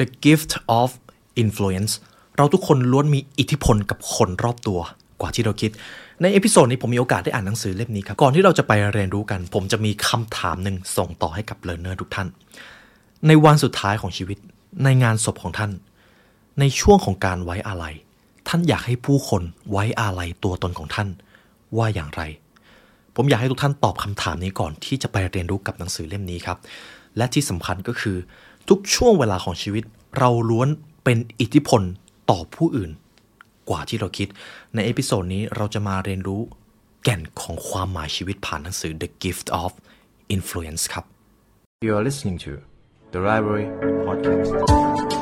The gift of influence เราทุกคนล้วนมีอิทธิพลกับคนรอบตัวกว่าที่เราคิด ใน episode นี้ผมมีโอกาสได้อ่านหนังสือเล่มนี้ครับ ก่อนที่เราจะไปเรียนรู้กัน ผมจะมีคำถามหนึ่งส่งต่อให้กับเล a ร์เนอร์ทุกท่าน ในวันสุดท้ายของชีวิต ในงานศพของท่าน ในช่วงของการไว้อาลัย ท่านอยากให้ผู้คนไว้อาลัยตัวตนของท่าน ว่าอย่างไร ผมอยากให้ทุกท่านตอบคำถามนี้ก่อนที่จะไปเรียนรู้กับหนังสือเล่มนี้ครับ และที่สำคัญก็คือ ทุกช่วงเวลาของชีวิต เราล้วนเป็นอิทธิพลต่อผู้อื่น กว่าที่เราคิด ใน episode นี้เราจะมาเรียนรู้แก่นของความหมายชีวิตผ่านหนังสือ The Gift of Influence ครับ You are listening to the Library Podcast.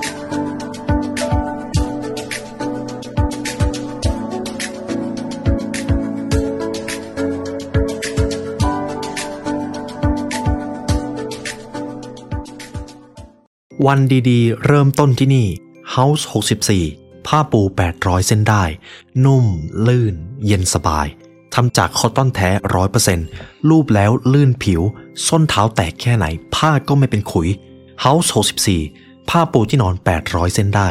วันดีๆ เริ่มต้นที่นี่ House 64 ผ้าปู 800 เส้นได้ นุ่ม ลื่น เย็นสบาย ทำจากคอตตอนแท้ 100%รูปแล้วลื่นผิว ส้นเท้าแตกแค่ไหน ผ้าก็ไม่เป็นขุย House 64 ผ้าปูที่นอน 800 เส้นได้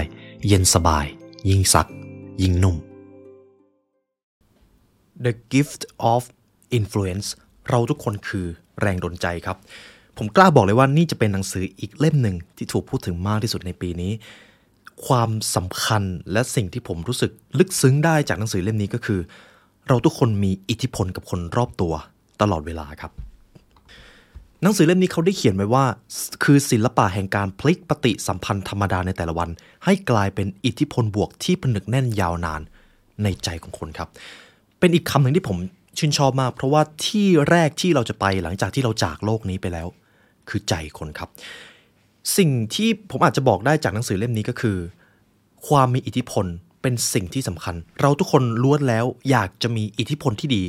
เย็นสบาย ยิ่งซัก ยิ่งนุ่ม The Gift of Influence เราทุกคนคือแรงดลใจครับ ผมกล้าบอกเลยว่านี่จะเป็นหนังสืออีกเล่มหนึ่งที่ถูกพูดถึงมากที่สุดในปีนี้ ความสำคัญและสิ่งที่ผมรู้สึกลึกซึ้งได้จากหนังสือเล่มนี้ก็คือ เราทุกคนมีอิทธิพลกับคนรอบตัวตลอดเวลาครับ หนังสือเล่มนี้เขาได้เขียนไว้ว่า คือศิลปะแห่งการพลิกปฏิสัมพันธ์ธรรมดาในแต่ละวัน ให้กลายเป็นอิทธิพลบวกที่ผนึกแน่นยาวนานในใจของคนครับ เป็นอีกคำหนึ่งที่ผมชื่นชอบมาก เพราะว่าที่แรกที่เราจะไปหลังจากที่เราจากโลกนี้ไปแล้ว คือใจคนครับ สิ่งที่ผมอาจจะบอกได้จากหนังสือเล่มนี้ก็คือ ความมีอิทธิพลเป็นสิ่งที่สำคัญ เราทุกคนล้วนแล้วอยากจะมีอิทธิพลที่ดี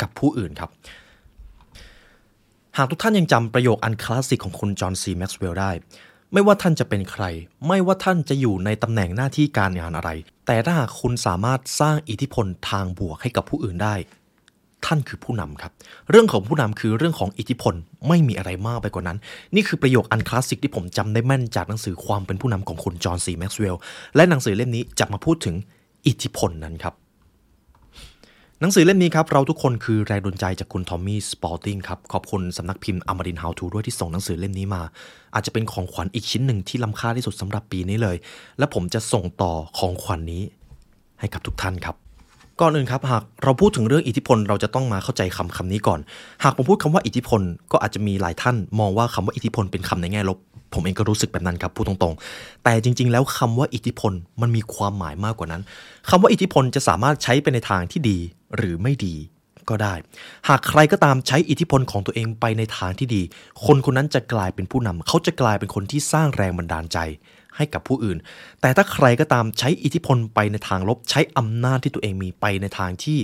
กับผู้อื่นครับ หากทุกท่านยังจำประโยคอันคลาสสิกของคุณจอห์นซีแม็กซ์เวลล์ได้ไม่ว่าท่านจะเป็นใคร ไม่ว่าท่านจะอยู่ในตำแหน่งหน้าที่การงานอะไร แต่ถ้าหากคุณสามารถสร้างอิทธิพลทางบวกให้กับผู้อื่นได้ ท่านคือผู้นำครับ เรื่องของผู้นำคือเรื่องของอิทธิพลไม่มีอะไรมากไปกว่านั้น นี่คือประโยคอันคลาสสิกที่ผมจำได้แม่นจากหนังสือความเป็นผู้นำของคุณจอห์นซีแม็กซ์เวลล์และหนังสือเล่มนี้จะมาพูดถึงอิทธิพลนั้นครับหนังสือเล่มนี้ครับ เราทุกคนคือแรงดลใจจากคุณทอมมี่สปอลดิงครับ ขอบคุณสำนักพิมพ์อมรินทร์ How to ด้วยที่ส่งหนังสือเล่มนี้มา อาจจะเป็นของขวัญอีกชิ้นหนึ่งที่ล้ำค่าที่สุดสำหรับปีนี้เลย และผมจะส่งต่อของขวัญนนี้ให้กับทุกท่านครับ ก่อนอื่นครับหากเราพูดถึงเรื่องอิทธิพลเราจะต้องมาเข้าใจคำคำนี้ก่อน หากผมพูดคำว่าอิทธิพลก็อาจจะมีหลายท่านมองว่าคำว่าอิทธิพลเป็นคำในแง่ลบ ผมเองก็รู้สึกแบบนั้นครับพูดตรงๆ แต่จริง ๆ แล้วคำว่าอิทธิพลมันมีความหมายมากกว่านั้นคำว่าอิทธิพลจะสามารถใช้ไปในทางที่ดีหรือไม่ดีก็ได้ หากใครก็ตามใช้อิทธิพลของตัวเองไปในทางที่ดี คนคนนั้นจะกลายเป็นผู้นำเขาจะกลายเป็นคนที่สร้างแรงบันดาลใจ ให้กับผู้อื่น แต่ถ้าใครก็ตามใช้อิทธิพลไปในทางลบ ใช้อำนาจที่ตัวเองมีไปในทางที่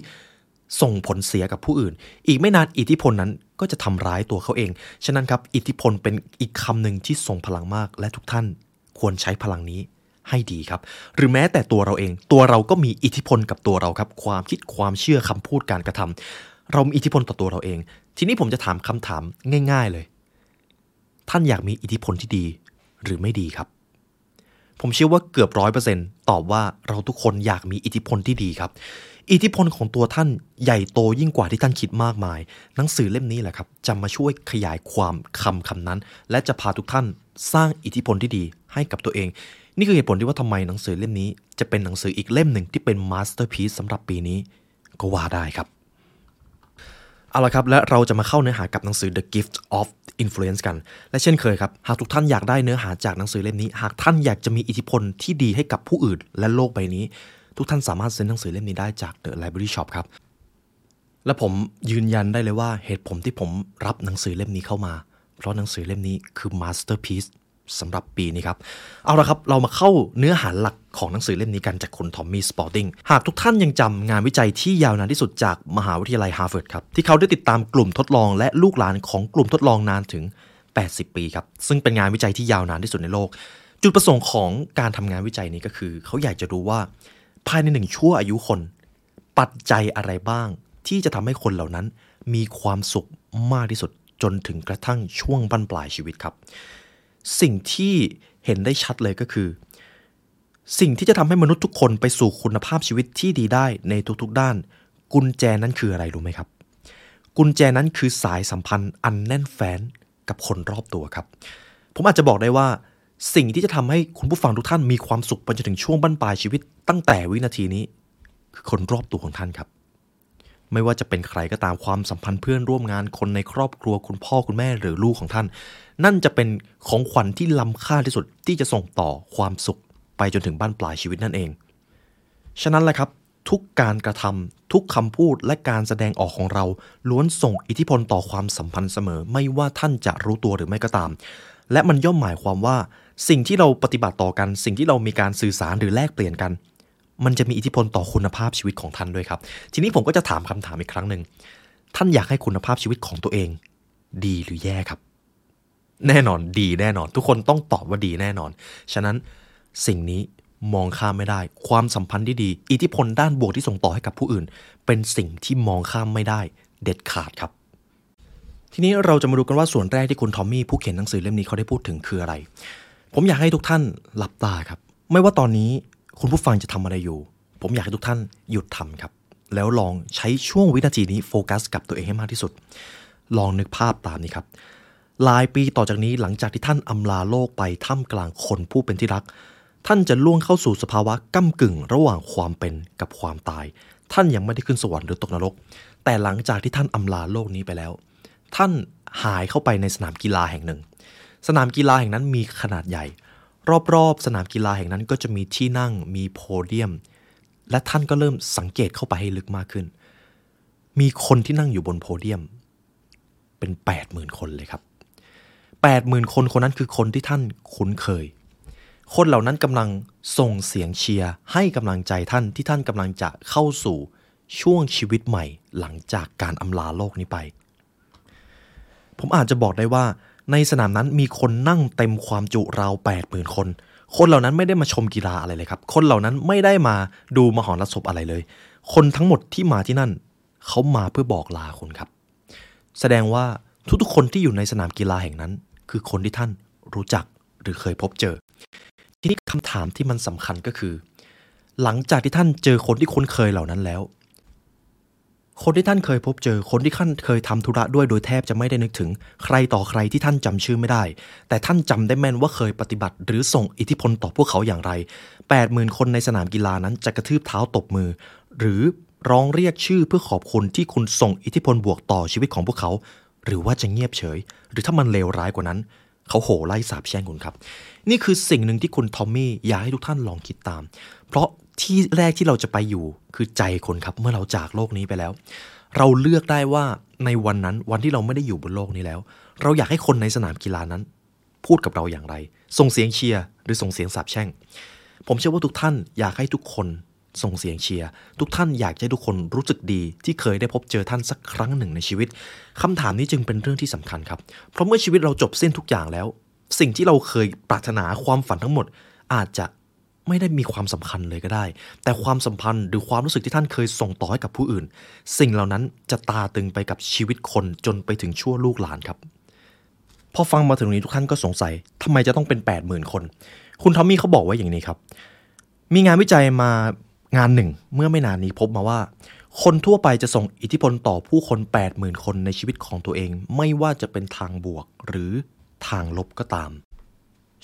ส่งผลเสียกับผู้อื่น อีกไม่นานอิทธิพลนั้นก็จะทำร้ายตัวเขาเอง ฉะนั้นครับ อิทธิพลเป็นอีกคำหนึ่งที่ทรงพลังมาก และทุกท่านควรใช้พลังนี้ให้ดีครับ หรือแม้แต่ตัวเราเอง ตัวเราก็มีอิทธิพลกับตัวเราครับ ความคิดความเชื่อคำพูดการกระทำเรามีอิทธิพลต่อตัวเราเอง ทีนี้ผมจะถามคำถามง่าย ๆเลย ท่านอยากมีอิทธิพลที่ดีหรือไม่ดีครับ ผมเชื่อว่าเกือบร้อยเปอร์เซ็นต์ตอบว่าเราทุกคนอยากมีอิทธิพลที่ดีครับ อิทธิพลของตัวท่านใหญ่โตยิ่งกว่าที่ท่านคิดมากมาย หนังสือเล่มนี้แหละครับ จะมาช่วยขยายความคำคำนั้น และจะพาทุกท่านสร้างอิทธิพลที่ดีให้กับตัวเอง นี่คือเหตุผลที่ว่าทำไมหนังสือเล่มนี้ จะเป็นหนังสืออีกเล่มหนึ่งที่เป็น masterpiece สำหรับปีนี้ก็ว่าได้ครับ เอาละครับและเราจะมาเข้าเนื้อหากับหนังสือ The Gift of Influence กัน และเช่นเคยครับ หากทุกท่านอยากได้เนื้อหาจากหนังสือเล่มนี้ หากท่านอยากจะมีอิทธิพลที่ดีให้กับผู้อื่นและโลกใบนี้ ทุกท่านสามารถซื้อหนังสือเล่มนี้ได้จาก The Library Shop ครับ และผมยืนยันได้เลยว่าเหตุผลที่ผมรับหนังสือเล่มนี้เข้ามา เพราะหนังสือเล่มนี้คือ Masterpiece สำหรับปีนี้ครับ เอาละครับ เรามาเข้าเนื้อหาหลักของหนังสือเล่มนี้กันจากคุณทอมมี่สปอลดิงหากทุกท่านยังจำงานวิจัยที่ยาวนานที่สุดจากมหาวิทยาลัยฮาร์วาร์ดครับ ที่เขาได้ติดตามกลุ่มทดลองและลูกหลานของกลุ่มทดลองนานถึง 80 ปีครับ ซึ่งเป็นงานวิจัยที่ยาวนานที่สุดในโลก จุดประสงค์ของการทำงานวิจัยนี้ก็คือ เขาอยากจะรู้ว่า ภายในหนึ่งชั่วอายุคน ปัจจัยอะไรบ้าง ที่จะทำให้คนเหล่านั้น มีความสุขมากที่สุดจนถึงกระทั่งช่วงบั้นปลายชีวิตครับ สิ่งที่เห็นได้ชัดเลยก็คือ สิ่งที่จะทำให้มนุษย์ทุกคนไปสู่คุณภาพชีวิตที่ดีได้ในทุกๆด้าน กุญแจนั้นคืออะไรรู้ไหมครับ กุญแจนั้นคือสายสัมพันธ์อันแน่นแฟ้นกับคนรอบตัวครับ ผมอาจจะบอกได้ว่า สิ่งที่จะทำให้คุณผู้ฟังทุกท่านมีความสุขไปจนถึงช่วงบั้นปลายชีวิต ตั้งแต่วินาทีนี้ คือคนรอบตัวของท่านครับ ไม่ว่าจะเป็นใครก็ตามความสัมพันธ์เพื่อนร่วมงานคนในครอบครัวคุณพ่อคุณแม่หรือลูกของท่าน นั่นจะเป็นของขวัญที่ล้ำค่าที่สุดที่จะส่งต่อความสุขไปจนถึงบ้านปลายชีวิตนั่นเอง ฉะนั้นแหละครับ ทุกการกระทำทุกคำพูดและการแสดงออกของเรา ล้วนส่งอิทธิพลต่อความสัมพันธ์เสมอ ไม่ว่าท่านจะรู้ตัวหรือไม่ก็ตาม และมันย่อมหมายความว่า สิ่งที่เราปฏิบัติต่อกัน สิ่งที่เรามีการสื่อสารหรือแลกเปลี่ยนกัน มันจะมีอิทธิพลต่อคุณภาพชีวิตของท่านด้วยครับ ทีนี้ผมก็จะถามคำถามอีกครั้งหนึ่ง ท่านอยากให้คุณภาพชีวิตของตัวเอง ดีหรือแย่ครับ แน่นอนดีแน่นอน ทุกคนต้องตอบว่าดีแน่นอน ฉะนั้นสิ่งนี้มองข้ามไม่ได้ ความสัมพันธ์ที่ดี อิทธิพลด้านบวกที่ส่งต่อให้กับผู้อื่น เป็นสิ่งที่มองข้ามไม่ได้ เด็ดขาดครับ ทีนี้เราจะมาดูกันว่าส่วนแรกที่คุณทอมมี่ผู้เขียนหนังสือเล่มนี้เขาได้พูดถึงคืออะไร ผมอยากให้ทุกท่านหลับตาครับ ไม่ว่าตอนนี้ คุณผู้ฟังจะทำอะไรอยู่ ผมอยากให้ทุกท่านหยุดทำครับ แล้วลองใช้ช่วงวินาทีนี้โฟกัสกับตัวเองให้มากที่สุด ลองนึกภาพตามนี้ครับหลายปีต่อจากนี้หลังจากที่ท่านอำลาโลกไปท่ามกลางคนผู้เป็นที่รัก ท่านจะล่วงเข้าสู่สภาวะก้ากึ่งระหว่างความเป็นกับความตาย ท่านยังไม่ได้ขึ้นสวรรค์หรือตกนรก แต่หลังจากที่ท่านอำลาโลกนี้ไปแล้ว ท่านหายเข้าไปในสนามกีฬาแห่งหนึ่ง สนามกีฬาแห่งนั้นมีขนาดใหญ่ รอบๆ สนามกีฬาแห่งนั้นก็จะมีที่นั่งมีโพเดียม และท่านก็เริ่มสังเกตเข้าไปให้ลึกมากขึ้น มีคนที่นั่งอยู่บนโพเดียม เป็น 80,000 คนเลยครับ 80,000 คนคนนั้นคือคนที่ท่านคุ้นเคย คนเหล่านั้นกำลังส่งเสียงเชียร์ให้กำลังใจท่านที่ท่านกำลังจะเข้าสู่ช่วงชีวิตใหม่หลังจากการอำลาโลกนี้ไป ผมอาจจะบอกได้ว่า ในสนามนั้นมีคนนั่งเต็มความจุราว 80,000 คน คนเหล่านั้นไม่ได้มาชมกีฬาอะไรเลยครับ คนเหล่านั้นไม่ได้มาดูมหรสพอะไรเลย คนทั้งหมดที่มาที่นั่น เขามาเพื่อบอกลาคุณครับ แสดงว่าทุกๆคนที่อยู่ในสนามกีฬาแห่งนั้น คือคนที่ท่านรู้จักหรือเคยพบเจอ ทีนี้คำถามที่มันสำคัญก็คือ หลังจากที่ท่านเจอคนที่คุ้นเคยเหล่านั้นแล้ว คนที่ท่านเคยพบเจอ คนที่ท่านเคยทำธุระด้วยโดยแทบจะไม่ได้นึกถึง ใครต่อใครที่ท่านจำชื่อไม่ได้ แต่ท่านจำได้แม่นว่าเคยปฏิบัติ หรือส่งอิทธิพลต่อพวกเขาอย่างไร 80,000 คนในสนามกีฬานั้นจะกระทืบเท้าตบมือ หรือร้องเรียกชื่อเพื่อขอบคุณที่คุณส่งอิทธิพลบวกต่อชีวิตของพวกเขา หรือว่าจะเงียบเฉย หรือถ้ามันเลวร้ายกว่านั้น เขาโห่ไล่สาบแช่งคุณครับ นี่คือสิ่งหนึ่งที่คุณทอมมี่อยากให้ทุกท่านลองคิดตาม เพราะ ที่แรกที่เราจะไปอยู่คือใจคนครับ เมื่อเราจากโลกนี้ไปแล้ว เราเลือกได้ว่าในวันนั้นวันที่เราไม่ได้อยู่บนโลกนี้แล้ว เราอยากให้คนในสนามกีฬานั้น พูดกับเราอย่างไร ส่งเสียงเชียร์หรือส่งเสียงสาบแช่ง ผมเชื่อว่าทุกท่านอยากให้ทุกคนส่งเสียงเชียร์ทุกท่านอยากให้ทุกคนรู้สึกดี ที่เคยได้พบเจอท่านสักครั้งหนึ่งในชีวิตคำถามนี้จึงเป็นเรื่องที่สำคัญครับ เพราะเมื่อชีวิตเราจบสิ้นทุกอย่างแล้ว สิ่งที่เราเคยปรารถนาความฝันทั้งหมด อาจจะ ไม่ได้มีความสำคัญเลยก็ได้ แต่ความสัมพันธ์หรือความรู้สึกที่ท่านเคยส่งต่อให้กับผู้อื่น สิ่งเหล่านั้นจะตาตึงไปกับชีวิตคนจนไปถึงชั่วลูกหลานครับ พอฟังมาถึงตรงนี้ทุกท่านก็สงสัยทำไมจะต้องเป็น 80,000 คน คุณทอมมี่เขาบอกไว้อย่างนี้ครับ มีงานวิจัยมางานหนึ่ง เมื่อไม่นานนี้พบมาว่า คนทั่วไปจะส่งอิทธิพลต่อผู้คน 80,000 คนในชีวิตของตัวเอง ไม่ว่าจะเป็นทางบวกหรือทางลบก็ตาม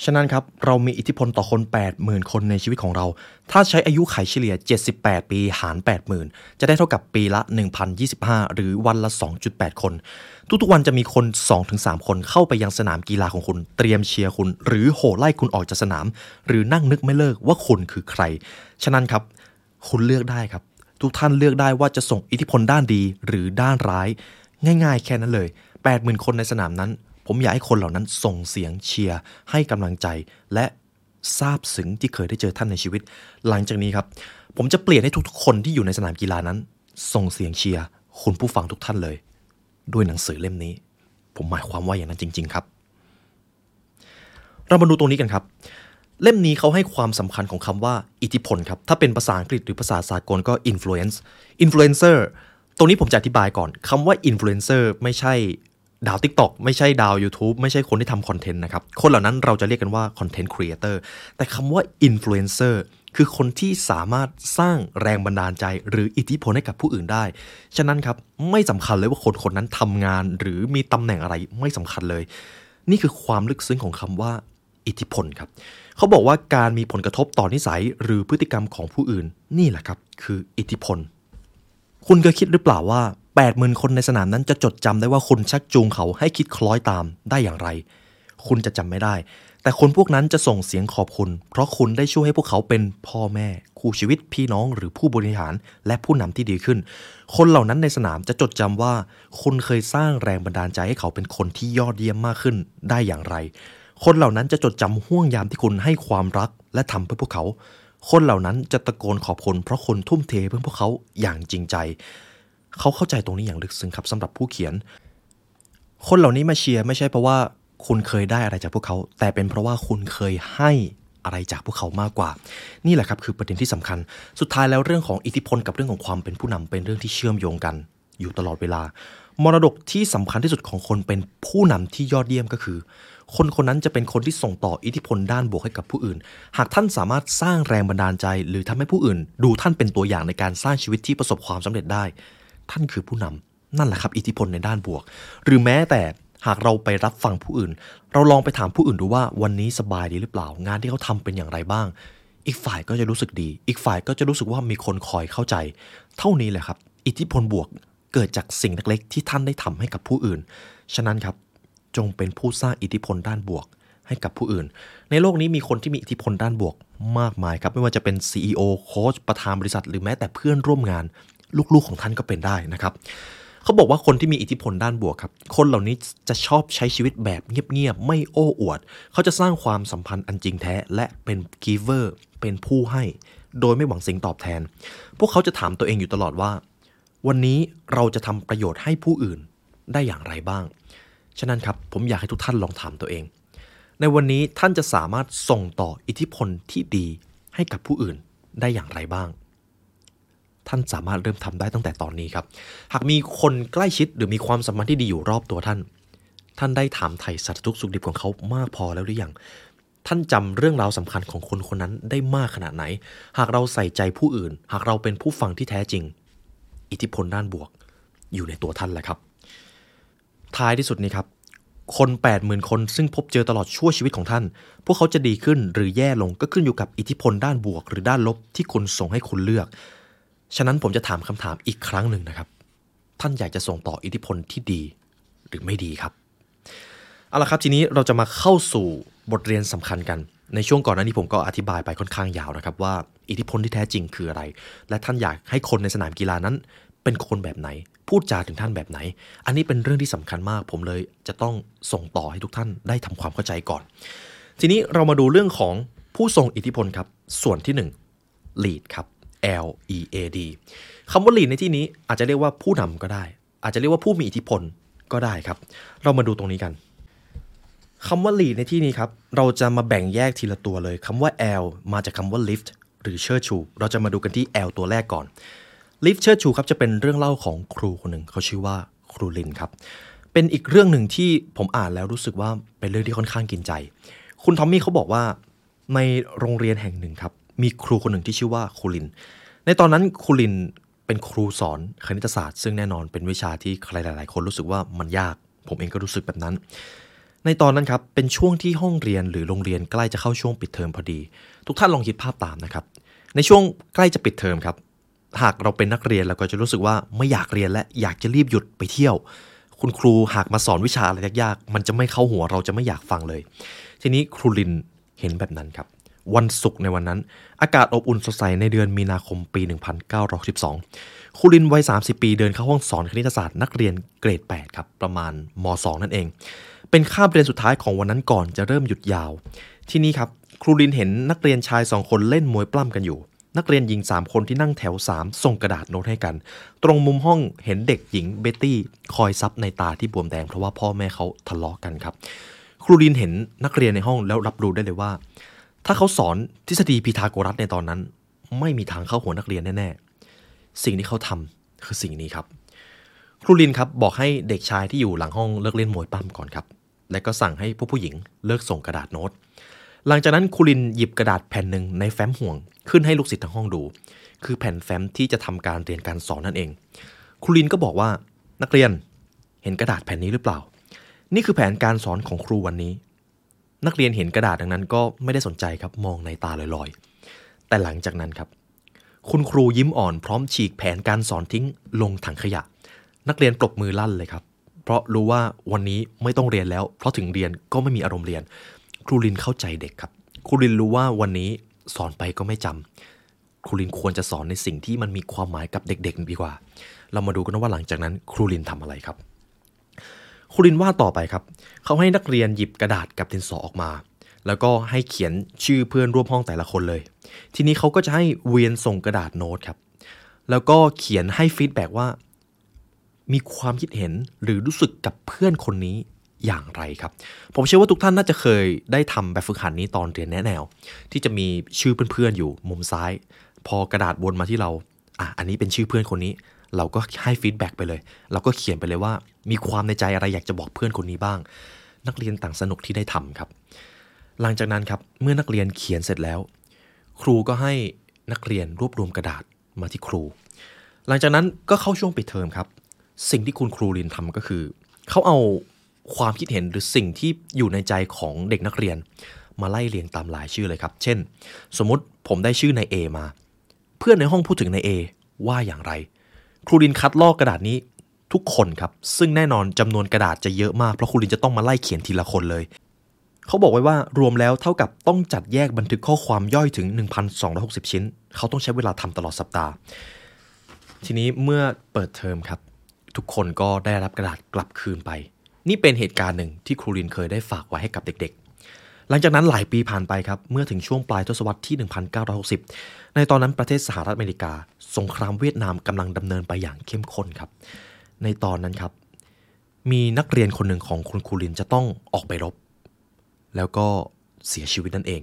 ฉะนั้นครับ เรามีอิทธิพลต่อคน 80,000 คนในชีวิตของเรา ถ้าใช้อายุไขเฉลี่ย 78 ปีหาร 80,000 จะได้เท่ากับปีละ 1,025 หรือวันละ 2.8 คน ทุกๆวันจะมีคน 2-3 คนเข้าไปยังสนามกีฬาของคุณ เตรียมเชียร์คุณ หรือโห่ไล่คุณออกจากสนาม หรือนั่งนึกไม่เลิกว่าคุณคือใคร ฉะนั้นครับ คุณเลือกได้ครับ ทุกท่านเลือกได้ว่าจะส่งอิทธิพลด้านดีหรือด้านร้าย ง่าย ๆ แค่นั้นเลย 80,000 คนในสนามนั้น ผมอยากให้คนเหล่านั้นส่งเสียงเชียร์ ให้กำลังใจและซาบซึ้งที่เคยได้เจอท่านในชีวิต หลังจากนี้ครับ ผมจะเปลี่ยนให้ทุกๆ คนที่อยู่ในสนามกีฬานั้น ส่งเสียงเชียร์คุณผู้ฟังทุกท่านเลย ด้วยหนังสือเล่มนี้ ผมหมายความว่าอย่างนั้นจริง ๆ ครับ เรามาดูตรงนี้กันครับ เล่มนี้เขาให้ความสำคัญของคำว่าอิทธิพลครับ ถ้าเป็นภาษาอังกฤษหรือภาษาสากลก็ influence influencer ตรงนี้ผมจะอธิบายก่อนคำว่า influencer ไม่ใช่ ดาว TikTok ไม่ใช่ดาว YouTube ไม่ใช่คนที่ทำ content นะครับ คนเหล่านั้นเราจะเรียกกันว่า content creator แต่คำว่าอินฟลูเอนเซอร์คือคนที่สามารถสร้างแรงบันดาลใจ หรืออิทธิพลให้กับผู้อื่นได้ ฉะนั้นครับ ไม่สำคัญเลยว่าคนคนนั้นทำงาน หรือมีตำแหน่งอะไรไม่สำคัญเลย นี่คือความลึกซึ้งของคำว่าอิทธิพลครับ เขาบอกว่าการมีผลกระทบต่อนิสัย หรือพฤติกรรมของผู้อื่น นี่แหละครับ คืออิทธิพล คุณเคยคิดหรือเปล่าว่า 80,000 คนในสนามนั้นจะจดจำได้ว่าคุณชักจูงเขาให้คิดคล้อยตามได้อย่างไร คุณจะจำไม่ได้ แต่คนพวกนั้นจะส่งเสียงขอบคุณ เพราะคุณได้ช่วยให้พวกเขาเป็นพ่อแม่ คู่ชีวิตพี่น้องหรือผู้บริหารและผู้นำที่ดีขึ้น คนเหล่านั้นในสนามจะจดจำว่า คุณเคยสร้างแรงบันดาลใจให้เขาเป็นคนที่ยอดเยี่ยมมากขึ้นได้อย่างไร คนเหล่านั้นจะจดจำห่วงยามที่คุณให้ความรักและทำเพื่อพวกเขา คนเหล่านั้นจะตะโกนขอบคุณ เพราะคุณทุ่มเทเพื่อพวกเขาอย่างจริงใจ เขาเข้าใจตรงนี้อย่างลึกซึ้งครับสำหรับผู้เขียน คนเหล่านี้มาเชียร์ไม่ใช่เพราะว่าคุณเคยได้อะไรจากพวกเขา แต่เป็นเพราะว่าคุณเคยให้อะไรจากพวกเขามากกว่า นี่แหละครับคือประเด็นที่สำคัญ สุดท้ายแล้วเรื่องของอิทธิพลกับเรื่องของความเป็นผู้นำเป็นเรื่องที่เชื่อมโยงกัน อยู่ตลอดเวลา มรดกที่สำคัญที่สุดของคนเป็นผู้นำที่ยอดเยี่ยมก็คือ คนคนนั้นจะเป็นคนที่ส่งต่ออิทธิพลด้านบวกให้กับผู้อื่น หากท่านสามารถสร้างแรงบันดาลใจ หรือทำให้ผู้อื่น ดูท่านเป็นตัวอย่างในการสร้างชีวิตที่ประสบความสำเร็จได้ ท่านคือผู้นำนั่นแหละครับอิทธิพลในด้านบวก หรือแม้แต่หากเราไปรับฟังผู้อื่น เราลองไปถามผู้อื่นดูว่าวันนี้สบายดีหรือเปล่า งานที่เขาทำเป็นอย่างไรบ้าง อีกฝ่ายก็จะรู้สึกดี อีกฝ่ายก็จะรู้สึกว่ามีคนคอยเข้าใจ เท่านี้แหละครับ อิทธิพลบวกเกิดจากสิ่งเล็กๆ ที่ท่านได้ทำให้กับผู้อื่น ฉะนั้นครับ จงเป็นผู้สร้างอิทธิพลด้านบวกให้กับผู้อื่น ในโลกนี้มีคนที่มีอิทธิพลด้านบวกมากมายครับ ไม่ว่าจะเป็น CEO โค้ชประธานบริษัท หรือแม้แต่เพื่อนร่วมงาน ลูกๆของท่านก็เป็นได้นะครับเขาบอกว่าคนที่มีอิทธิพลด้านบวกครับ คนเหล่านี้จะชอบใช้ชีวิตแบบเงียบๆ ไม่โอ้อวด เขาจะสร้างความสัมพันธ์อันจริงแท้ และเป็น giver เป็นผู้ให้ โดยไม่หวังสิ่งตอบแทน พวกเขาจะถามตัวเองอยู่ตลอดว่า วันนี้เราจะทำประโยชน์ให้ผู้อื่นได้อย่างไรบ้าง ฉะนั้นครับ ผมอยากให้ทุกท่านลองถามตัวเอง ในวันนี้ท่านจะสามารถส่งต่ออิทธิพลที่ดีให้กับผู้อื่นได้อย่างไรบ้าง ท่านสามารถเริ่มทำได้ตั้งแต่ตอนนี้ครับ หากมีคนใกล้ชิดหรือมีความสัมพันธ์ที่ดีอยู่รอบตัวท่าน ท่านได้ถามไถ่สัตว์ทุกสุขดิบของเขามากพอแล้วหรือยังท่านจำเรื่องราวสำคัญของคนคนนั้นได้มากขนาดไหน หากเราใส่ใจผู้อื่น หากเราเป็นผู้ฟังที่แท้จริง อิทธิพลด้านบวก อยู่ในตัวท่านแหละครับ ท้ายที่สุดนี้ครับ คน 80,000 คนซึ่งพบเจอตลอดชั่วชีวิตของท่าน พวกเขาจะดีขึ้นหรือแย่ลงก็ขึ้นอยู่กับอิทธิพลด้านบวก หรือด้านลบที่คุณส่งให้คุณเลือก ฉะนั้นผมจะถามคำถามอีกครั้งหนึ่งนะครับ ท่านอยากจะส่งต่ออิทธิพลที่ดีหรือไม่ดีครับ เอาละครับทีนี้เราจะมาเข้าสู่บทเรียนสำคัญกัน ในช่วงก่อนหน้านี้ผมก็อธิบายไปค่อนข้างยาวนะครับ ว่าอิทธิพลที่แท้จริงคืออะไร และท่านอยากให้คนในสนามกีฬานั้น เป็นคนแบบไหน พูดจาถึงท่านแบบไหน อันนี้เป็นเรื่องที่สำคัญมาก ผมเลยจะต้องส่งต่อให้ทุกท่านได้ทำความเข้าใจก่อน ทีนี้เรามาดูเรื่องของผู้ทรงอิทธิพลครับ ส่วนที่1 lead ครับ L E A D คำว่า lead ในที่นี้อาจจะเรียกว่าผู้นำก็ได้ อาจจะเรียกว่าผู้มีอิทธิพลก็ได้ครับ เรามาดูตรงนี้กันคำว่า lead ในที่นี้ครับ เราจะมาแบ่งแยกทีละตัวเลยคำว่า L มาจากคำว่า lift หรือเชิดชู เราจะมาดูกันที่ L ตัวแรกก่อน lift เชิดชูครับจะเป็นเรื่องเล่าของครูคนหนึ่งเขาชื่อว่าครูลินครับ เป็นอีกเรื่องหนึ่งที่ผมอ่านแล้วรู้สึกว่าเป็นเรื่องที่ค่อนข้างกินใจ คุณทอมมี่เขาบอกว่าในโรงเรียนแห่งหนึ่งครับ มีครูคนหนึ่งที่ชื่อว่าครูลิน ในตอนนั้นครูลินเป็นครูสอนคณิตศาสตร์ ซึ่งแน่นอนเป็นวิชาที่ใครหลาย ๆ คนรู้สึกว่ามันยาก ผมเองก็รู้สึกแบบนั้น ในตอนนั้นครับเป็นช่วงที่ห้องเรียนหรือโรงเรียนใกล้จะเข้าช่วงปิดเทอมพอดี ทุกท่านลองคิดภาพตามนะครับ ในช่วงใกล้จะปิดเทอมครับ หากเราเป็นนักเรียนเราก็จะรู้สึกว่าไม่อยากเรียนและอยากจะรีบหยุดไปเที่ยว คุณครูหากมาสอนวิชาอะไรยาก ๆ มันจะไม่เข้าหัวเราจะไม่อยากฟังเลย ทีนี้ครูลินเห็นแบบนั้นครับ วันศุกร์ในวันนั้น อากาศอบอุ่นสดใสในเดือนมีนาคมปี 1912ครูลินวัย 30 ปีเดินเข้าห้องสอนคณิตศาสตร์นักเรียนเกรด 8 ครับ ประมาณม 2 นั่นเอง เป็นคาบเรียนสุดท้ายของวันนั้นก่อนจะเริ่มหยุดยาว ที่นี้ครับครูลินเห็นนักเรียนชายสองคนเล่นมวยปล้ำกันอยู่ นักเรียนหญิง 3 คนที่นั่งแถว 3 ส่งกระดาษโน้ตให้กัน ตรงมุมห้องเห็นเด็กหญิงเบตตี้คอยซับนัยน์ตาที่บวมแดงเพราะว่าพ่อแม่เขาทะเลาะกันครับครูลินเห็นนักเรียนในห้องแล้วรับรู้ได้เลยว่า ถ้าเขาสอนทฤษฎีพีทาโกรัสในตอนนั้น ไม่มีทางเข้าหัวนักเรียนแน่ๆ สิ่งที่เขาทำคือสิ่งนี้ครับ ครูลินครับบอกให้เด็กชายที่อยู่หลังห้องเลิกเล่นมวยปั้ำก่อนครับ และก็สั่งให้ผู้ผู้หญิงเลิกส่งกระดาษโน้ต หลังจากนั้นครูลินหยิบกระดาษแผ่นหนึ่งในแฟ้มห่วง ขึ้นให้ลูกศิษย์ทั้งห้องดู คือแผ่นแฟ้มที่จะทำการเรียนการสอนนั่นเอง ครูลินก็บอกว่านักเรียนเห็นกระดาษแผ่นนี้หรือเปล่า นี่คือแผนการสอนของครูวันนี้ นักเรียนเห็นกระดาษดังนั้นก็ไม่ได้สนใจครับมองในตาลอยๆ แต่หลังจากนั้นครับ คุณครูยิ้มอ่อนพร้อมฉีกแผนการสอนทิ้งลงถังขยะ นักเรียนปรบมือลั่นเลยครับ เพราะรู้ว่าวันนี้ไม่ต้องเรียนแล้ว เพราะถึงเรียนก็ไม่มีอารมณ์เรียน ครูลินเข้าใจเด็กครับครูลินรู้ว่าวันนี้สอนไปก็ไม่จำครูลินควรจะสอนในสิ่งที่มันมีความหมายกับเด็ก ๆ ดีกว่า เรามาดูกันว่าหลังจากนั้นครูลินทำอะไรครับ ครูลินว่าต่อไปครับ เขาให้นักเรียนหยิบกระดาษกับดินสอออกมา แล้วก็ให้เขียนชื่อเพื่อนร่วมห้องแต่ละคนเลย ทีนี้เขาก็จะให้เวียนส่งกระดาษโน้ตครับ แล้วก็เขียนให้ฟีดแบ็ว่า มีความคิดเห็นหรือรู้สึกกับเพื่อนคนนี้อย่างไรครับ ผมเชื่อว่าทุกท่านน่าจะเคยได้ทำแบบฝึกหัดนี้ตอนเรียนแนะแนว ที่จะมีชื่อเพื่อนๆอยู่มุมซ้าย พอกระดาษวนมาที่เราอะอันนี้เป็นชื่อเพื่อนคนนี้ เราก็ให้ฟีดแบ็กไปเลย เราก็เขียนไปเลยว่า มีความในใจอะไรอยากจะบอกเพื่อนคนนี้บ้าง นักเรียนต่างสนุกที่ได้ทำครับ หลังจากนั้นครับเมื่อนักเรียนเขียนเสร็จแล้ว ครูก็ให้นักเรียนรวบรวมกระดาษมาที่ครู หลังจากนั้นก็เข้าช่วงปิดเทอมครับ สิ่งที่คุณครูลินทำก็คือเขาเอาความคิดเห็นหรือสิ่งที่อยู่ในใจของเด็กนักเรียน มาไล่เรียงตามรายชื่อเลยครับ เช่น สมมติผมได้ชื่อนายเอมา เพื่อนในห้องพูดถึงนายเอว่าอย่างไร ครูลินคัดลอกกระดาษนี้ทุกคนครับ ซึ่งแน่นอนจำนวนกระดาษจะเยอะมากเพราะครูลินจะต้องมาไล่เขียนทีละคนเลย เขาบอกไว้ว่ารวมแล้วเท่ากับต้องจัดแยกบันทึกข้อความย่อยถึง 1,260 ชิ้น เขาต้องใช้เวลาทำตลอดสัปดาห์ ทีนี้เมื่อเปิดเทอมครับ ทุกคนก็ได้รับกระดาษกลับคืนไป นี่เป็นเหตุการณ์หนึ่งที่ครูลินเคยได้ฝากไว้ให้กับเด็กๆหลังจากนั้นหลายปีผ่านไปครับ เมื่อถึงช่วงปลายทศวรรษที่ 1960 ในตอนนั้นประเทศสหรัฐอเมริกา สงครามเวียดนามกำลังดำเนินไปอย่างเข้มข้นครับ ในตอนนั้นครับ มีนักเรียนคนหนึ่งของคุณครูลินจะต้องออกไปรบ แล้วก็เสียชีวิตนั่นเอง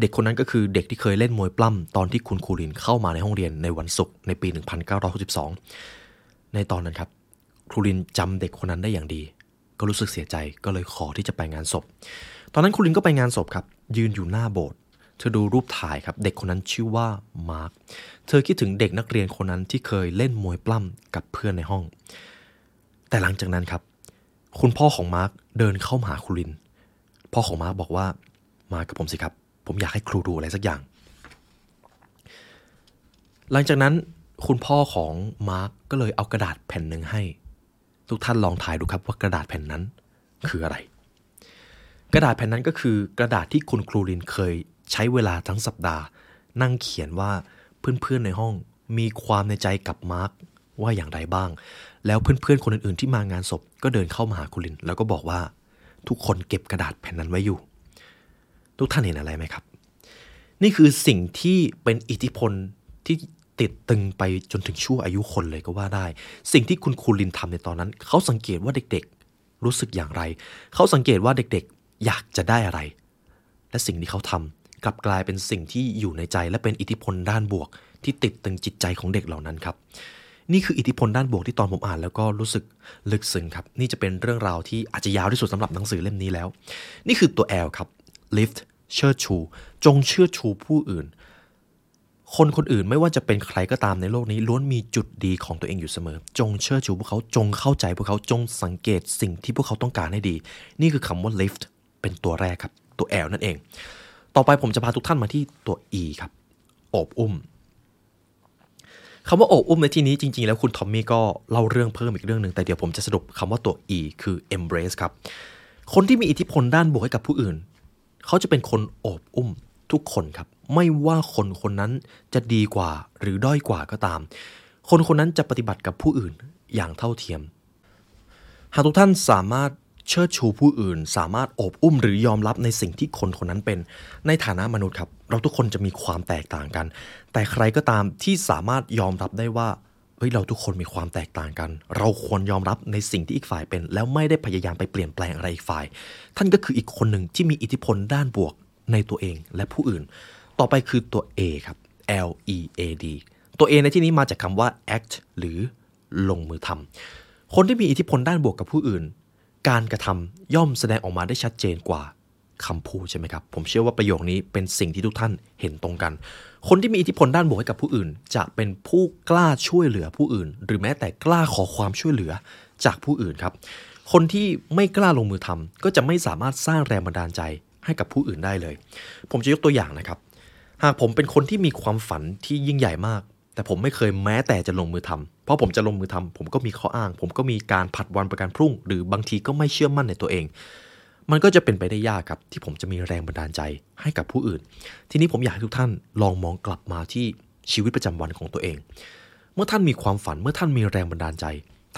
เด็กคนนั้นก็คือเด็กที่เคยเล่นมวยปล้ำตอนที่คุณครูลินเข้ามาในห้องเรียนในวันศุกร์ในปี 1962 ในตอนนั้นครับ ครูลินจำเด็กคนนั้นได้อย่างดี ก็รู้สึกเสียใจก็เลยขอที่จะไปงานศพ ตอนนั้นครูลินก็ไปงานศพครับ ยืนอยู่หน้าโบสถ์เธอดูรูปถ่ายครับ เด็กคนนั้นชื่อว่ามาร์ค เธอคิดถึงเด็กนักเรียนคนนั้นที่เคยเล่นมวยปล้ำกับเพื่อนในห้อง แต่หลังจากนั้นครับ คุณพ่อของมาร์คเดินเข้าหาครูลิน พ่อของมาร์คบอกว่า มากับผมสิครับ ผมอยากให้ครูดูอะไรสักอย่าง หลังจากนั้นคุณพ่อของมาร์คก็เลยเอากระดาษแผ่นหนึ่งให้ ทุกท่านลองทายดูครับว่ากระดาษแผ่นนั้นคืออะไร กระดาษแผ่นนั้นก็คือกระดาษที่คุณครูลินเคยใช้เวลาทั้งสัปดาห์ นั่งเขียนว่า เพื่อนๆในห้อง มีความในใจกับมาร์คว่าอย่างไรบ้าง แล้วเพื่อนๆคนอื่นๆที่มางานศพก็เดินเข้ามาหาครูลิน แล้วก็บอกว่าทุกคนเก็บกระดาษแผ่นนั้นไว้อยู่ ทุกท่านเห็นอะไรไหมครับ นี่คือสิ่งที่เป็นอิทธิพลที่ติดตึงไปจนถึงชั่วอายุคนเลยก็ว่าได้ สิ่งที่คุณครูลินทำในตอนนั้น เขาสังเกตว่าเด็กๆ รู้สึกอย่างไร เขาสังเกตว่าเด็กๆ อยากจะได้อะไร และสิ่งที่เขาทำ กลับกลายเป็นสิ่งที่อยู่ในใจและเป็นอิทธิพลด้านบวก ที่ติดตึงจิตใจของเด็กเหล่านั้นครับ นี่คืออิทธิพลด้านบวกที่ตอนผมอ่านแล้วก็รู้สึกลึกซึ้งครับ นี่จะเป็นเรื่องราวที่อาจจะยาวที่สุดสำหรับหนังสือเล่มนี้แล้ว นี่คือตัว L ครับ lift เชิดชู จงเชื่อชูผู้อื่น คนคนอื่นไม่ว่าจะเป็นใครก็ตามในโลกนี้ล้วนมีจุดดีของตัวเองอยู่เสมอ จงเชื่อชูพวกเขาจงเข้าใจพวกเขาจงสังเกตสิ่งที่พวกเขาต้องการให้ดี นี่คือคำว่า lift เป็นตัวแรกครับ ตัว L นั่นเอง ต่อไปผมจะพาทุกท่านมาที่ตัว E ครับ โอบอุ้มคำว่าโอบอุ้มในที่นี้จริง ๆ แล้วคุณทอมมี่ก็เล่าเรื่องเพิ่มอีกเรื่องหนึ่งแต่เดี๋ยวผมจะสรุปคำว่าตัว E คือ embrace ครับ คนที่มีอิทธิพลด้านบวกให้กับผู้อื่น เขาจะเป็นคนโอบอุ้มทุกคนครับ ไม่ว่าคนคนนั้นจะดีกว่าหรือด้อยกว่าก็ตาม คนคนนั้นจะปฏิบัติกับผู้อื่นอย่างเท่าเทียม หากทุกท่านสามารถ เชิดชูผู้อื่น สามารถอบอุ้มหรือยอมรับในสิ่งที่คนคนนั้นเป็น ในฐานะมนุษย์ครับ เราทุกคนจะมีความแตกต่างกัน แต่ใครก็ตามที่สามารถยอมรับได้ว่าเฮ้ยเราทุกคนมีความแตกต่างกัน เราควรยอมรับในสิ่งที่อีกฝ่ายเป็น แล้วไม่ได้พยายามไปเปลี่ยนแปลงอะไรอีกฝ่าย ท่านก็คืออีกคนหนึ่งที่มีอิทธิพลด้านบวกในตัวเองและผู้อื่น ต่อไปคือตัว A ครับ L E A D ตัว A ในที่นี้มาจากคำว่า act หรือลงมือทำคนที่มีอิทธิพลด้านบวกกับผู้อื่น การกระทำย่อมแสดงออกมาได้ชัดเจนกว่าคำพูดใช่ไหมครับ ผมเชื่อว่าประโยคนี้เป็นสิ่งที่ทุกท่านเห็นตรงกัน คนที่มีอิทธิพลด้านบวกให้กับผู้อื่น จะเป็นผู้กล้าช่วยเหลือผู้อื่น หรือแม้แต่กล้าขอความช่วยเหลือจากผู้อื่นครับ คนที่ไม่กล้าลงมือทำก็จะไม่สามารถสร้างแรงบันดาลใจให้กับผู้อื่นได้เลย ผมจะยกตัวอย่างนะครับ หากผมเป็นคนที่มีความฝันที่ยิ่งใหญ่มาก แต่ผมไม่เคยแม้แต่จะลงมือทำเพราะผมจะลงมือทำผมก็มีข้ออ้าง ผมก็มีการผัดวันประกันพรุ่ง หรือบางทีก็ไม่เชื่อมั่นในตัวเอง มันก็จะเป็นไปได้ยากครับ ที่ผมจะมีแรงบันดาลใจให้กับผู้อื่น ทีนี้ผมอยากให้ทุกท่านลองมองกลับมาที่ชีวิตประจำวันของตัวเอง เมื่อท่านมีความฝันเมื่อท่านมีแรงบันดาลใจ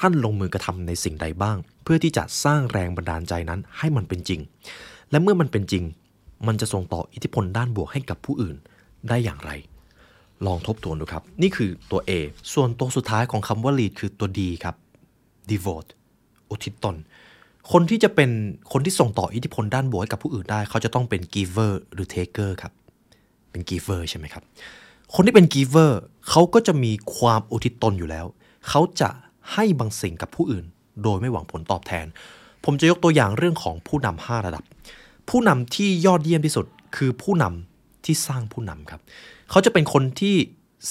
ท่านลงมือกระทำในสิ่งใดบ้าง เพื่อที่จะสร้างแรงบันดาลใจนั้นให้มันเป็นจริง และเมื่อมันเป็นจริง มันจะส่งต่ออิทธิพลด้านบวกให้กับผู้อื่นได้อย่างไร ลองทบทวนดูครับ นี่คือตัว A ส่วนตัวสุดท้ายของคำว่า lead คือตัว D ครับ devote อุทิศตน คนที่จะเป็นคนที่ส่งต่ออิทธิพลด้านบวกให้กับผู้อื่นได้ เขาจะต้องเป็น giver หรือ taker ครับ เป็น giver ใช่ไหมครับ คนที่เป็น giver เขาก็จะมีความอุทิศตนอยู่แล้ว เขาจะให้บางสิ่งกับผู้อื่น โดยไม่หวังผลตอบแทน ผมจะยกตัวอย่างเรื่องของผู้นำห้าระดับ ผู้นำที่ยอดเยี่ยมที่สุดคือผู้นำ ที่สร้างผู้นำครับ เขาจะเป็นคนที่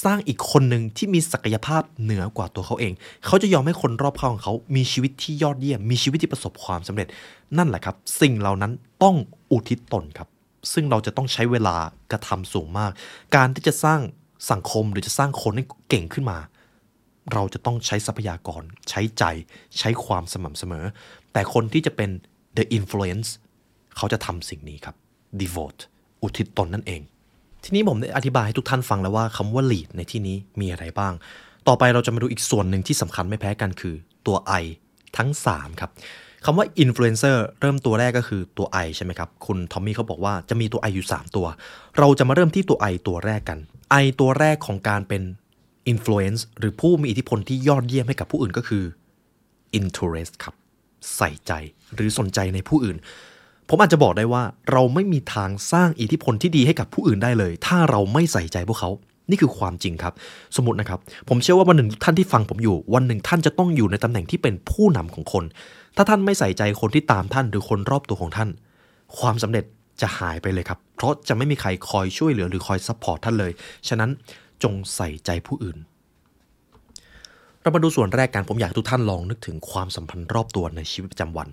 สร้างอีกคนหนึ่งที่มีศักยภาพเหนือกว่าตัวเขาเอง เขาจะยอมให้คนรอบข้างของเขา มีชีวิตที่ยอดเยี่ยม มีชีวิตที่ประสบความสำเร็จ นั่นแหละครับ สิ่งเหล่านั้นต้องอุทิศตนครับ ซึ่งเราจะต้องใช้เวลากระทำสูงมาก การที่จะสร้างสังคมหรือจะสร้างคนให้เก่งขึ้นมา เราจะต้องใช้ทรัพยากร ใช้ใจ ใช้ความสม่ำเสมอ แต่คนที่จะเป็น the influence เขาจะทำสิ่งนี้ครับ devote อุทิศตนนั่นเอง ทีนี้ผมได้อธิบายให้ทุกท่านฟังแล้วว่าคำว่า lead ในที่นี้มีอะไรบ้าง ต่อไปเราจะมาดูอีกส่วนหนึ่งที่สำคัญไม่แพ้กันคือตัว I ทั้ง 3 ครับคำว่า influencer เริ่มตัวแรกก็คือตัว I ใช่ไหมครับ คุณทอมมี่เขาบอกว่าจะมีตัว I อยู่ 3 ตัว เราจะมาเริ่มที่ตัว I ตัวแรกกัน I ตัวแรกของการเป็น influence หรือผู้มีอิทธิพลที่ยอดเยี่ยมให้กับผู้อื่นก็คือ interest ครับ ใส่ใจหรือสนใจในผู้อื่น ผมอาจจะบอกได้ว่าเราไม่มีทางสร้างอิทธิพลที่ดีให้กับผู้อื่นได้เลย ถ้าเราไม่ใส่ใจพวกเขานี่คือความจริงครับ สมมตินะครับ ผมเชื่อว่าวันหนึ่งท่านที่ฟังผมอยู่ วันหนึ่งท่านจะต้องอยู่ในตำแหน่งที่เป็นผู้นำของคน ถ้าท่านไม่ใส่ใจคนที่ตามท่านหรือคนรอบตัวของท่าน ความสำเร็จจะหายไปเลยครับ เพราะจะไม่มีใครคอยช่วยเหลือหรือคอย support ท่านเลย ฉะนั้นจงใส่ใจผู้อื่น เรามาดูส่วนแรกกันผมอยากให้ทุกท่านลองนึกถึงความสัมพันธ์รอบตัวในชีวิตประจำวัน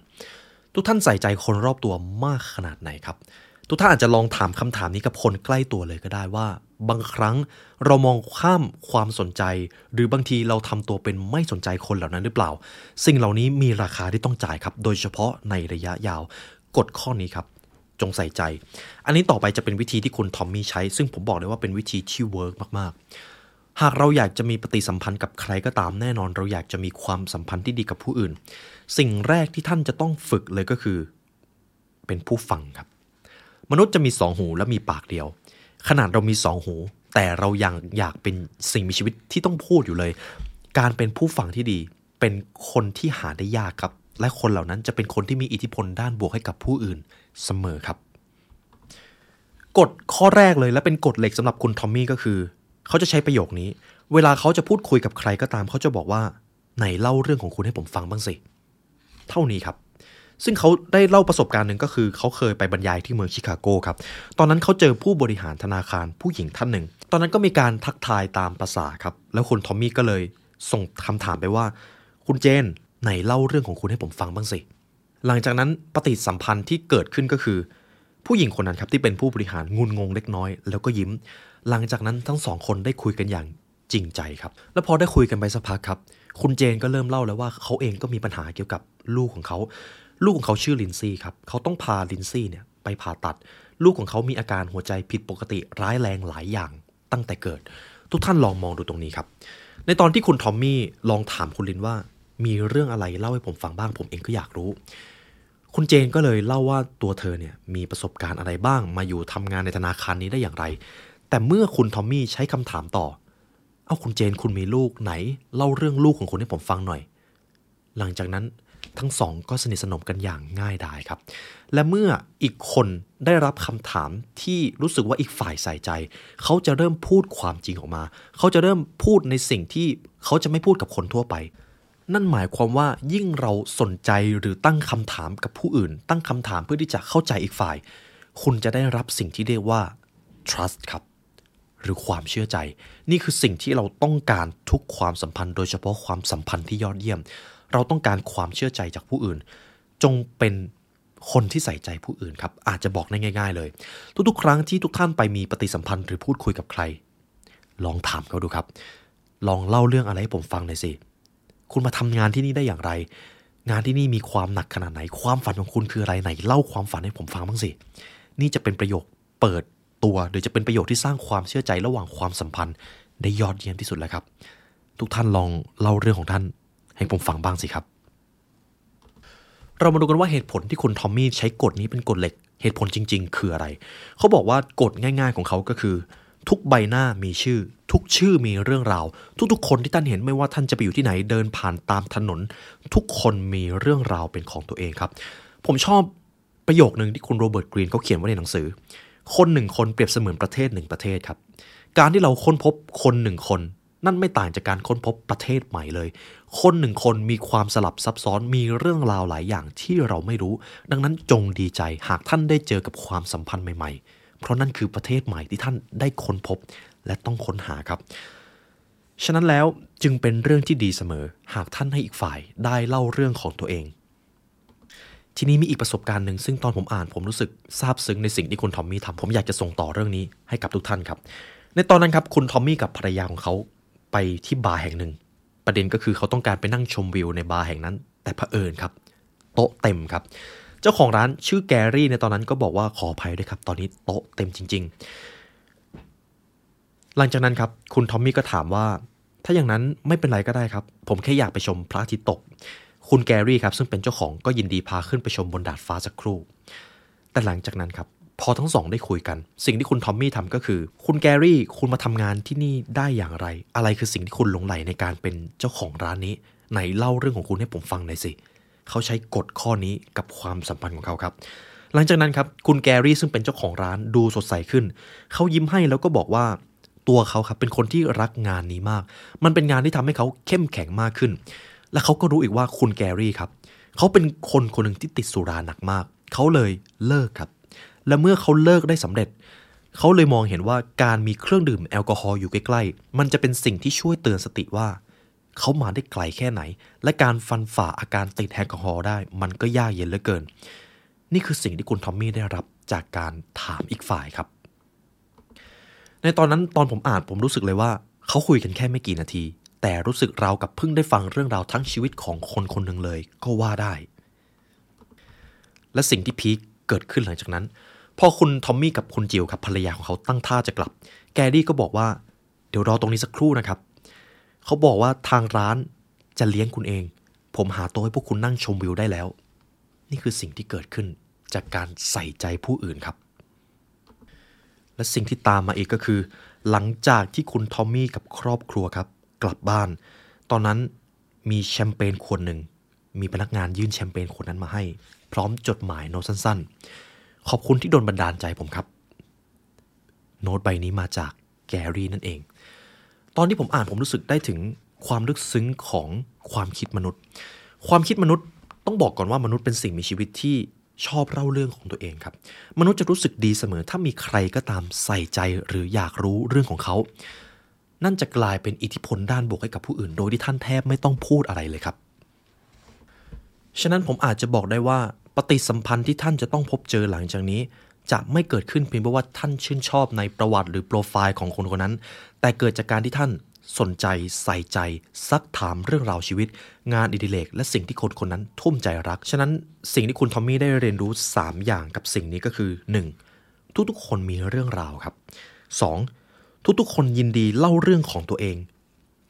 ทุกท่านใส่ใจคนรอบตัวมากขนาดไหนครับ ทุกท่านอาจจะลองถามคำถามนี้กับคนใกล้ตัวเลยก็ได้ว่า บางครั้งเรามองข้ามความสนใจ หรือบางทีเราทำตัวเป็นไม่สนใจคนเหล่านั้นหรือเปล่า สิ่งเหล่านี้มีราคาที่ต้องจ่ายครับ โดยเฉพาะในระยะยาวกฎข้อนี้ครับจงใส่ใจ อันนี้ต่อไปจะเป็นวิธีที่คุณทอมมี่ใช้ ซึ่งผมบอกเลยว่าเป็นวิธีที่ work มาก ๆ หากเราอยากจะมีปฏิสัมพันธ์กับใครก็ตามแน่นอน เราอยากจะมีความสัมพันธ์ที่ดีกับผู้อื่น สิ่งแรกที่ท่านจะต้องฝึกเลยก็คือ เป็นผู้ฟังครับ มนุษย์จะมีสองหูและมีปากเดียว ขนาดเรามีสองหู แต่เรายังอยากเป็นสิ่งมีชีวิตที่ต้องพูดอยู่เลย การเป็นผู้ฟังที่ดี เป็นคนที่หาได้ยากครับ และคนเหล่านั้นจะเป็นคนที่มีอิทธิพลด้านบวกให้กับผู้อื่นเสมอครับกฎข้อแรกเลยและเป็นกฎเหล็กสำหรับคุณทอมมี่ก็คือ เขาจะใช้ประโยคนี้ เวลาเขาจะพูดคุยกับใครก็ตามเขาจะบอกว่า ไหนเล่าเรื่องของคุณให้ผมฟังบ้างสิ เท่านี้ครับซึ่งเขาได้เล่าประสบการณ์หนึ่งก็คือเขาเคยไปบรรยายที่เมืองชิคาโกครับ ตอนนั้นเขาเจอผู้บริหารธนาคารผู้หญิงท่านหนึ่ง ตอนนั้นก็มีการทักทายตามภาษาครับ แล้วคุณทอมมี่ก็เลยส่งคำถามไปว่า คุณเจนไหนเล่าเรื่องของคุณให้ผมฟังบ้างสิ หลังจากนั้นปฏิสัมพันธ์ที่เกิดขึ้นก็คือ ผู้หญิงคนนั้นครับที่เป็นผู้บริหารงุนงงเล็กน้อย แล้วก็ยิ้ม หลังจากนั้นทั้งสองคนได้คุยกันอย่างจริงใจครับ แล้วพอได้คุยกันไปสักพักครับ คุณเจนก็เริ่มเล่าแล้วว่าเขาเองก็มีปัญหาเกี่ยวกับ ลูกของเขา ลูกของเขาชื่อลินซี่ครับ เขาต้องพาลินซี่เนี่ยไปผ่าตัด ลูกของเขามีอาการหัวใจผิดปกติร้ายแรงหลายอย่างตั้งแต่เกิด ทุกท่านลองมองดูตรงนี้ครับ ในตอนที่คุณทอมมี่ลองถามคุณลินว่า มีเรื่องอะไรเล่าให้ผมฟังบ้างผมเองก็อยากรู้ คุณเจนก็เลยเล่าว่าตัวเธอเนี่ยมีประสบการณ์อะไรบ้าง มาอยู่ทำงานในธนาคารนี้ได้อย่างไร แต่เมื่อคุณทอมมี่ใช้คำถามต่อเอาคุณเจนคุณมีลูกไหน เล่าเรื่องลูกของคุณให้ผมฟังหน่อย หลังจากนั้น ทั้งสองก็สนิทสนมกันอย่างง่ายดายครับ และเมื่ออีกคนได้รับคำถามที่รู้สึกว่าอีกฝ่ายใส่ใจ เขาจะเริ่มพูดความจริงออกมา เขาจะเริ่มพูดในสิ่งที่เขาจะไม่พูดกับคนทั่วไป นั่นหมายความว่ายิ่งเราสนใจหรือตั้งคำถามกับผู้อื่น ตั้งคำถามเพื่อที่จะเข้าใจอีกฝ่าย คุณจะได้รับสิ่งที่เรียกว่า trust ครับหรือความเชื่อใจ นี่คือสิ่งที่เราต้องการทุกความสัมพันธ์ โดยเฉพาะความสัมพันธ์ที่ยอดเยี่ยม เราต้องการความเชื่อใจจากผู้อื่น จงเป็นคนที่ใส่ใจผู้อื่นครับ อาจจะบอกได้ง่าย ๆ เลย ทุกๆ ครั้งที่ทุกท่านไปมีปฏิสัมพันธ์หรือพูดคุยกับใคร ลองถามเขาดูครับ ลองเล่าเรื่องอะไรให้ผมฟังหน่อยสิ คุณมาทำงานที่นี่ได้อย่างไร งานที่นี่มีความหนักขนาดไหน ความฝันของคุณคืออะไรไหน เล่าความฝันให้ผมฟังบ้างสิ นี่จะเป็นประโยคเปิดตัวโดยจะเป็นประโยคที่สร้างความเชื่อใจระหว่างความสัมพันธ์ได้ยอดเยี่ยมที่สุดแล้วครับ ทุกท่านลองเล่าเรื่องของท่าน ให้ผมฟังบ้างสิครับ เรามาดูกันว่าเหตุผลที่คุณทอมมี่ใช้กฎนี้เป็นกฎเหล็ก เหตุผลจริง ๆ คืออะไร เขาบอกว่ากฎง่าย ๆ ของเขาก็คือ ทุกใบหน้ามีชื่อ ทุกชื่อมีเรื่องราว ทุกๆ คนที่ท่านเห็นไม่ว่าท่านจะไปอยู่ที่ไหนเดินผ่านตามถนน ทุกคนมีเรื่องราวเป็นของตัวเองครับ ผมชอบประโยคหนึ่งที่คุณโรเบิร์ตกรีนเขาเขียนไว้ในหนังสือ คนหนึ่งคนเปรียบเสมือนประเทศหนึ่งประเทศครับ การที่เราค้นพบคนหนึ่งคน นั่นไม่ต่างจากการค้นพบประเทศใหม่เลย คนหนึ่งคนมีความสลับซับซ้อนมีเรื่องราวหลายอย่างที่เราไม่รู้ ดังนั้นจงดีใจหากท่านได้เจอกับความสัมพันธ์ใหม่ ๆ เพราะนั่นคือประเทศใหม่ที่ท่านได้ค้นพบและต้องค้นหาครับ ฉะนั้นแล้วจึงเป็นเรื่องที่ดีเสมอ หากท่านให้อีกฝ่ายได้เล่าเรื่องของตัวเองทีนี้มีอีกประสบการณ์หนึ่งซึ่งตอนผมอ่านผมรู้สึกซาบซึ้งในสิ่งที่คุณทอมมี่ทำผมอยากจะส่งต่อเรื่องนี้ให้กับทุกท่านครับ ในตอนนั้นครับคุณทอมมี่กับภรรยาของเขา ไปที่บาร์แห่งหนึ่ง ประเด็นก็คือเขาต้องการไปนั่งชมวิวในบาร์แห่งนั้น แต่เผอิญครับ โต๊ะเต็มครับ เจ้าของร้านชื่อแกรี่ในตอนนั้นก็บอกว่าขออภัยด้วยครับ ตอนนี้โต๊ะเต็มจริง ๆ หลังจากนั้นครับ คุณทอมมี่ก็ถามว่า ถ้าอย่างนั้นไม่เป็นไรก็ได้ครับ ผมแค่อยากไปชมพระอาทิตย์ตก คุณแกรี่ครับซึ่งเป็นเจ้าของก็ยินดีพาขึ้นไปชมบนดาดฟ้าสักครู่ แต่หลังจากนั้นครับ พอทั้งสองได้คุยกัน สิ่งที่คุณทอมมี่ทำก็คือ คุณแกรี่คุณมาทำงานที่นี่ได้อย่างไร อะไรคือสิ่งที่คุณหลงใหลในการเป็นเจ้าของร้านนี้ ไหนเล่าเรื่องของคุณให้ผมฟังหน่อยสิเขาใช้กฎข้อนี้กับความสัมพันธ์ของเขาครับ หลังจากนั้นครับคุณแกรี่ซึ่งเป็นเจ้าของร้านดูสดใสขึ้น เขายิ้มให้แล้วก็บอกว่าตัวเขาครับเป็นคนที่รักงานนี้มาก มันเป็นงานที่ทำให้เขาเข้มแข็งมากขึ้น และเขาก็รู้อีกว่าคุณแกรี่ครับเขาเป็นคนคนหนึ่งที่ติดสุราหนักมาก เขาเลยเลิกครับ และเมื่อเขาเลิกได้สำเร็จ เขาเลยมองเห็นว่าการมีเครื่องดื่มแอลกอฮอล์อยู่ใกล้ๆ มันจะเป็นสิ่งที่ช่วยเตือนสติว่า เขามาได้ไกลแค่ไหน และการฟันฝ่าอาการติดแอลกอฮอล์ได้ มันก็ยากเย็นเหลือเกิน นี่คือสิ่งที่คุณทอมมี่ได้รับจากการถามอีกฝ่ายครับ ในตอนนั้นตอนผมอ่านผมรู้สึกเลยว่า เขาคุยกันแค่ไม่กี่นาที แต่รู้สึกเรากับเพิ่งได้ฟังเรื่องราวทั้งชีวิตของคนคนหนึ่งเลยก็ว่าได้ และสิ่งที่พีคเกิดขึ้นหลังจากนั้น พอคุณทอมมี่กับคุณจิวครับภรรยาของเขาตั้งท่าจะกลับ แกรี่ก็บอกว่าเดี๋ยวรอตรงนี้สักครู่นะครับ เขาบอกว่าทางร้านจะเลี้ยงคุณเอง ผมหาโต๊ะให้พวกคุณนั่งชมวิวได้แล้ว นี่คือสิ่งที่เกิดขึ้นจากการใส่ใจผู้อื่นครับ และสิ่งที่ตามมาอีกก็คือ หลังจากที่คุณทอมมี่กับครอบครัวครับ กลับบ้าน ตอนนั้นมีแชมเปญขวดหนึ่งมีพนักงานยื่นแชมเปญขวดนั้นมาให้ พร้อมจดหมายโน้ตสั้นๆ ขอบคุณที่โดนบันดาลใจผมครับ โน้ตใบนี้มาจากแกรี่นั่นเอง ตอนที่ผมอ่านผมรู้สึกได้ถึงความลึกซึ้งของความคิดมนุษย์ ความคิดมนุษย์ต้องบอกก่อนว่ามนุษย์เป็นสิ่งมีชีวิตที่ชอบเล่าเรื่องของตัวเองครับ มนุษย์จะรู้สึกดีเสมอถ้ามีใครก็ตามใส่ใจหรืออยากรู้เรื่องของเขา นั่นจะกลายเป็นอิทธิพลด้านบวกให้กับผู้อื่น โดยที่ท่านแทบไม่ต้องพูดอะไรเลยครับ ฉะนั้นผมอาจจะบอกได้ว่า ปฏิสัมพันธ์ที่ท่านจะต้องพบเจอหลังจากนี้ จะไม่เกิดขึ้นเพียงเพราะว่าท่านชื่นชอบในประวัติหรือโปรไฟล์ของคนคนนั้น แต่เกิดจากการที่ท่านสนใจใส่ใจ ซักถามเรื่องราวชีวิต งานอดิเรกและสิ่งที่คนคนนั้นทุ่มใจรัก ฉะนั้นสิ่งที่คุณทอมมี่ได้เรียนรู้ 3 อย่างกับสิ่งนี้ก็คือ 1. ทุกๆคนมีเรื่องราวครับ 2. ทุกๆ คนยินดีเล่าเรื่องของตัวเอง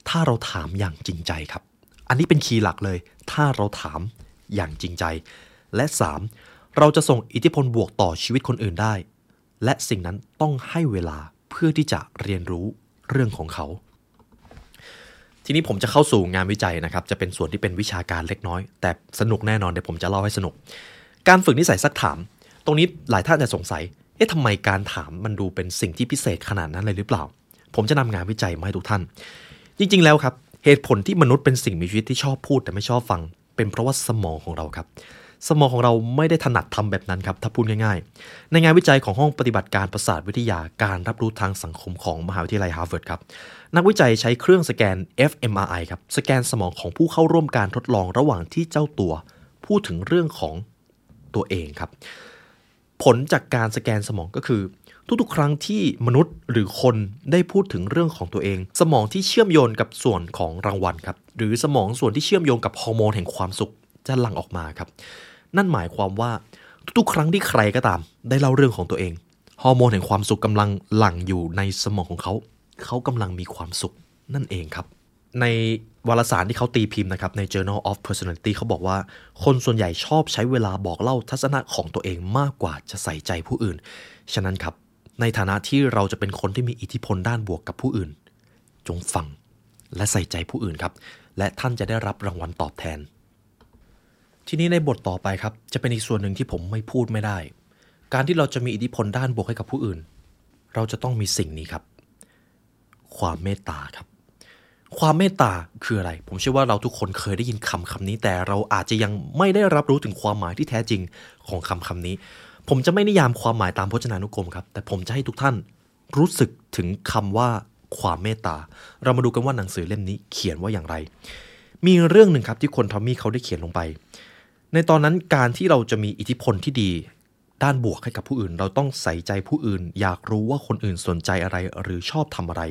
ถ้าเราถามอย่างจริงใจครับ อันนี้เป็นคีย์หลักเลย ถ้าเราถามอย่างจริงใจ และ 3. เราจะส่งอิทธิพลบวกต่อชีวิตคนอื่นได้ และสิ่งนั้นต้องให้เวลาเพื่อที่จะเรียนรู้เรื่องของเขา ทีนี้ผมจะเข้าสู่งานวิจัยนะครับ จะเป็นส่วนที่เป็นวิชาการเล็กน้อย แต่สนุกแน่นอนเดี๋ยวผมจะเล่าให้สนุก การฝึกนิสัยซักถาม ตรงนี้หลายท่านจะสงสัย เอ๊ะทำไมการถามมันดูเป็นสิ่งที่พิเศษขนาดนั้นเลยหรือเปล่า ผมจะนำงานวิจัยมาให้ทุกท่าน จริง ๆ แล้วครับ เหตุผลที่มนุษย์เป็นสิ่งมีชีวิตที่ชอบพูดแต่ไม่ชอบฟัง เป็นเพราะว่าสมองของเราครับ สมองของเราไม่ได้ถนัดทำแบบนั้นครับถ้าพูดง่ายๆ ในงานวิจัยของห้องปฏิบัติการประสาทวิทยาการรับรู้ทางสังคมของมหาวิทยาลัยฮาร์วาร์ดครับนักวิจัยใช้เครื่องสแกน fMRI ครับสแกนสมองของผู้เข้าร่วมการทดลองระหว่างที่เจ้าตัว พูดถึงเรื่องของตัวเองครับ ผลจากการสแกนสมองก็คือ ทุกๆ ครั้งที่มนุษย์หรือคนได้พูดถึงเรื่องของตัวเอง สมองที่เชื่อมโยงกับส่วนของรางวัลครับหรือสมองส่วนที่เชื่อมโยงกับฮอร์โมนแห่งความสุข จะหลั่งออกมาครับ นั่นหมายความว่าทุกๆครั้งที่ใครก็ตาม ได้เล่าเรื่องของตัวเองฮอร์โมนแห่งความสุขกำลังหลั่งอยู่ในสมองของเขา เขากำลังมีความสุขนั่นเองครับ ในวารสารที่เขาตีพิมพ์นะครับใน Journal of Personality เขาบอกว่า คนส่วนใหญ่ชอบใช้เวลาบอกเล่าทัศนะของตัวเองมากกว่าจะใส่ใจผู้อื่น ฉะนั้นครับ ในฐานะที่เราจะเป็นคนที่มีอิทธิพลด้านบวกกับผู้อื่น จงฟังและใส่ใจผู้อื่นครับ และท่านจะได้รับรางวัลตอบแทน ทีนี้ในบทต่อไปครับ จะเป็นอีกส่วนหนึ่งที่ผมไม่พูดไม่ได้ การที่เราจะมีอิทธิพลด้านบวกให้กับผู้อื่น เราจะต้องมีสิ่งนี้ครับ ความเมตตาครับ ความเมตตาคืออะไร ผมเชื่อว่าเราทุกคนเคยได้ยินคำคำนี้ แต่เราอาจจะยังไม่ได้รับรู้ถึงความหมายที่แท้จริงของคำคำนี้ ผมจะไม่นิยามความหมายตามพจนานุกรมครับ แต่ผมจะให้ทุกท่านรู้สึกถึงคำว่าความเมตตา เรามาดูกันว่าหนังสือเล่มนี้เขียนว่าอย่างไร มีเรื่องหนึ่งครับที่คนทอมมี่เขาได้เขียนลงไป ในตอนนั้นการที่เราจะมีอิทธิพลที่ดี ด้านบวกให้กับผู้อื่น เราต้องใส่ใจผู้อื่น อยากรู้ว่าคนอื่นสนใจอะไรหรือชอบทำอะไร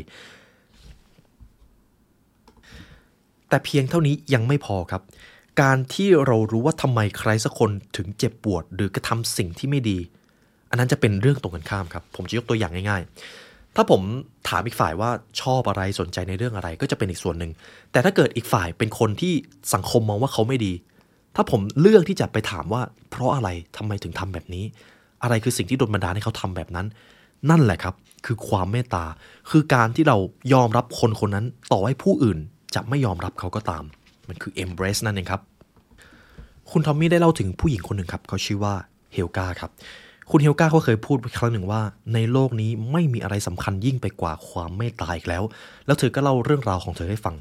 แต่เพียงเท่านี้ยังไม่พอครับ การที่เรารู้ว่าทำไมใครสักคนถึงเจ็บปวด หรือกระทำสิ่งที่ไม่ดี อันนั้นจะเป็นเรื่องตรงกันข้ามครับ ผมจะยกตัวอย่างง่าย ๆ ถ้าผมถามอีกฝ่ายว่าชอบอะไรสนใจในเรื่องอะไรก็จะเป็นอีกส่วนหนึ่งแต่ถ้าเกิดอีกฝ่ายเป็นคนที่สังคมมองว่าเขาไม่ดี ถ้าผมเลือกที่จะไปถามว่า เพราะอะไรทำไมถึงทำแบบนี้ อะไรคือสิ่งที่โดนบันดาลให้เขาทำแบบนั้น นั่นแหละครับ คือความเมตตา คือการที่เรายอมรับคนคนนั้นต่อให้ผู้อื่นจะไม่ยอมรับเขาก็ตาม มันคือ embrace นั่นเองครับ คุณทอมมี่ได้เล่าถึงผู้หญิงคนหนึ่งครับ เขาชื่อว่าเฮลกาครับ คุณเฮลกาเขาเคยพูดครั้งหนึ่งว่า ในโลกนี้ไม่มีอะไรสำคัญยิ่งไปกว่าความเมตตาอีกแล้ว แล้วเธอก็เล่าเรื่องราวของเธอให้ฟัง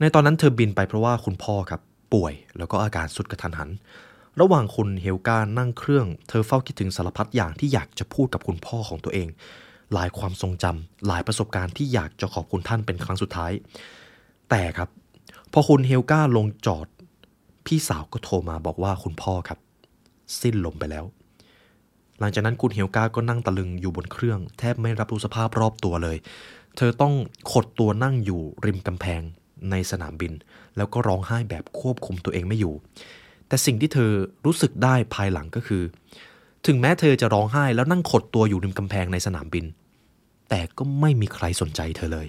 ในตอนนั้นเธอบินไปเพราะว่าคุณพ่อครับ ป่วย แล้วก็อาการสุดกระทันหัน ระหว่างคุณเฮลกานั่งเครื่อง เธอเฝ้าคิดถึงสารพัดอย่างที่อยากจะพูดกับคุณพ่อของตัวเอง หลายความทรงจำหลายประสบการณ์ที่อยากจะขอบคุณท่านเป็นครั้งสุดท้าย แต่ครับ พอคุณเฮลกาลงจอด พี่สาวก็โทรมาบอกว่าคุณพ่อครับ สิ้นลมไปแล้ว หลังจากนั้นคุณเฮลกาก็นั่งตะลึงอยู่บนเครื่อง แทบไม่รับรู้สภาพรอบตัวเลย เธอต้องขดตัวนั่งอยู่ริมกำแพงในสนามบิน แล้วก็ร้องไห้แบบควบคุมตัวเองไม่อยู่ แต่สิ่งที่เธอรู้สึกได้ภายหลังก็คือ ถึงแม้เธอจะร้องไห้แล้วนั่งขดตัวอยู่ริมกำแพงในสนามบิน แต่ก็ไม่มีใครสนใจเธอเลย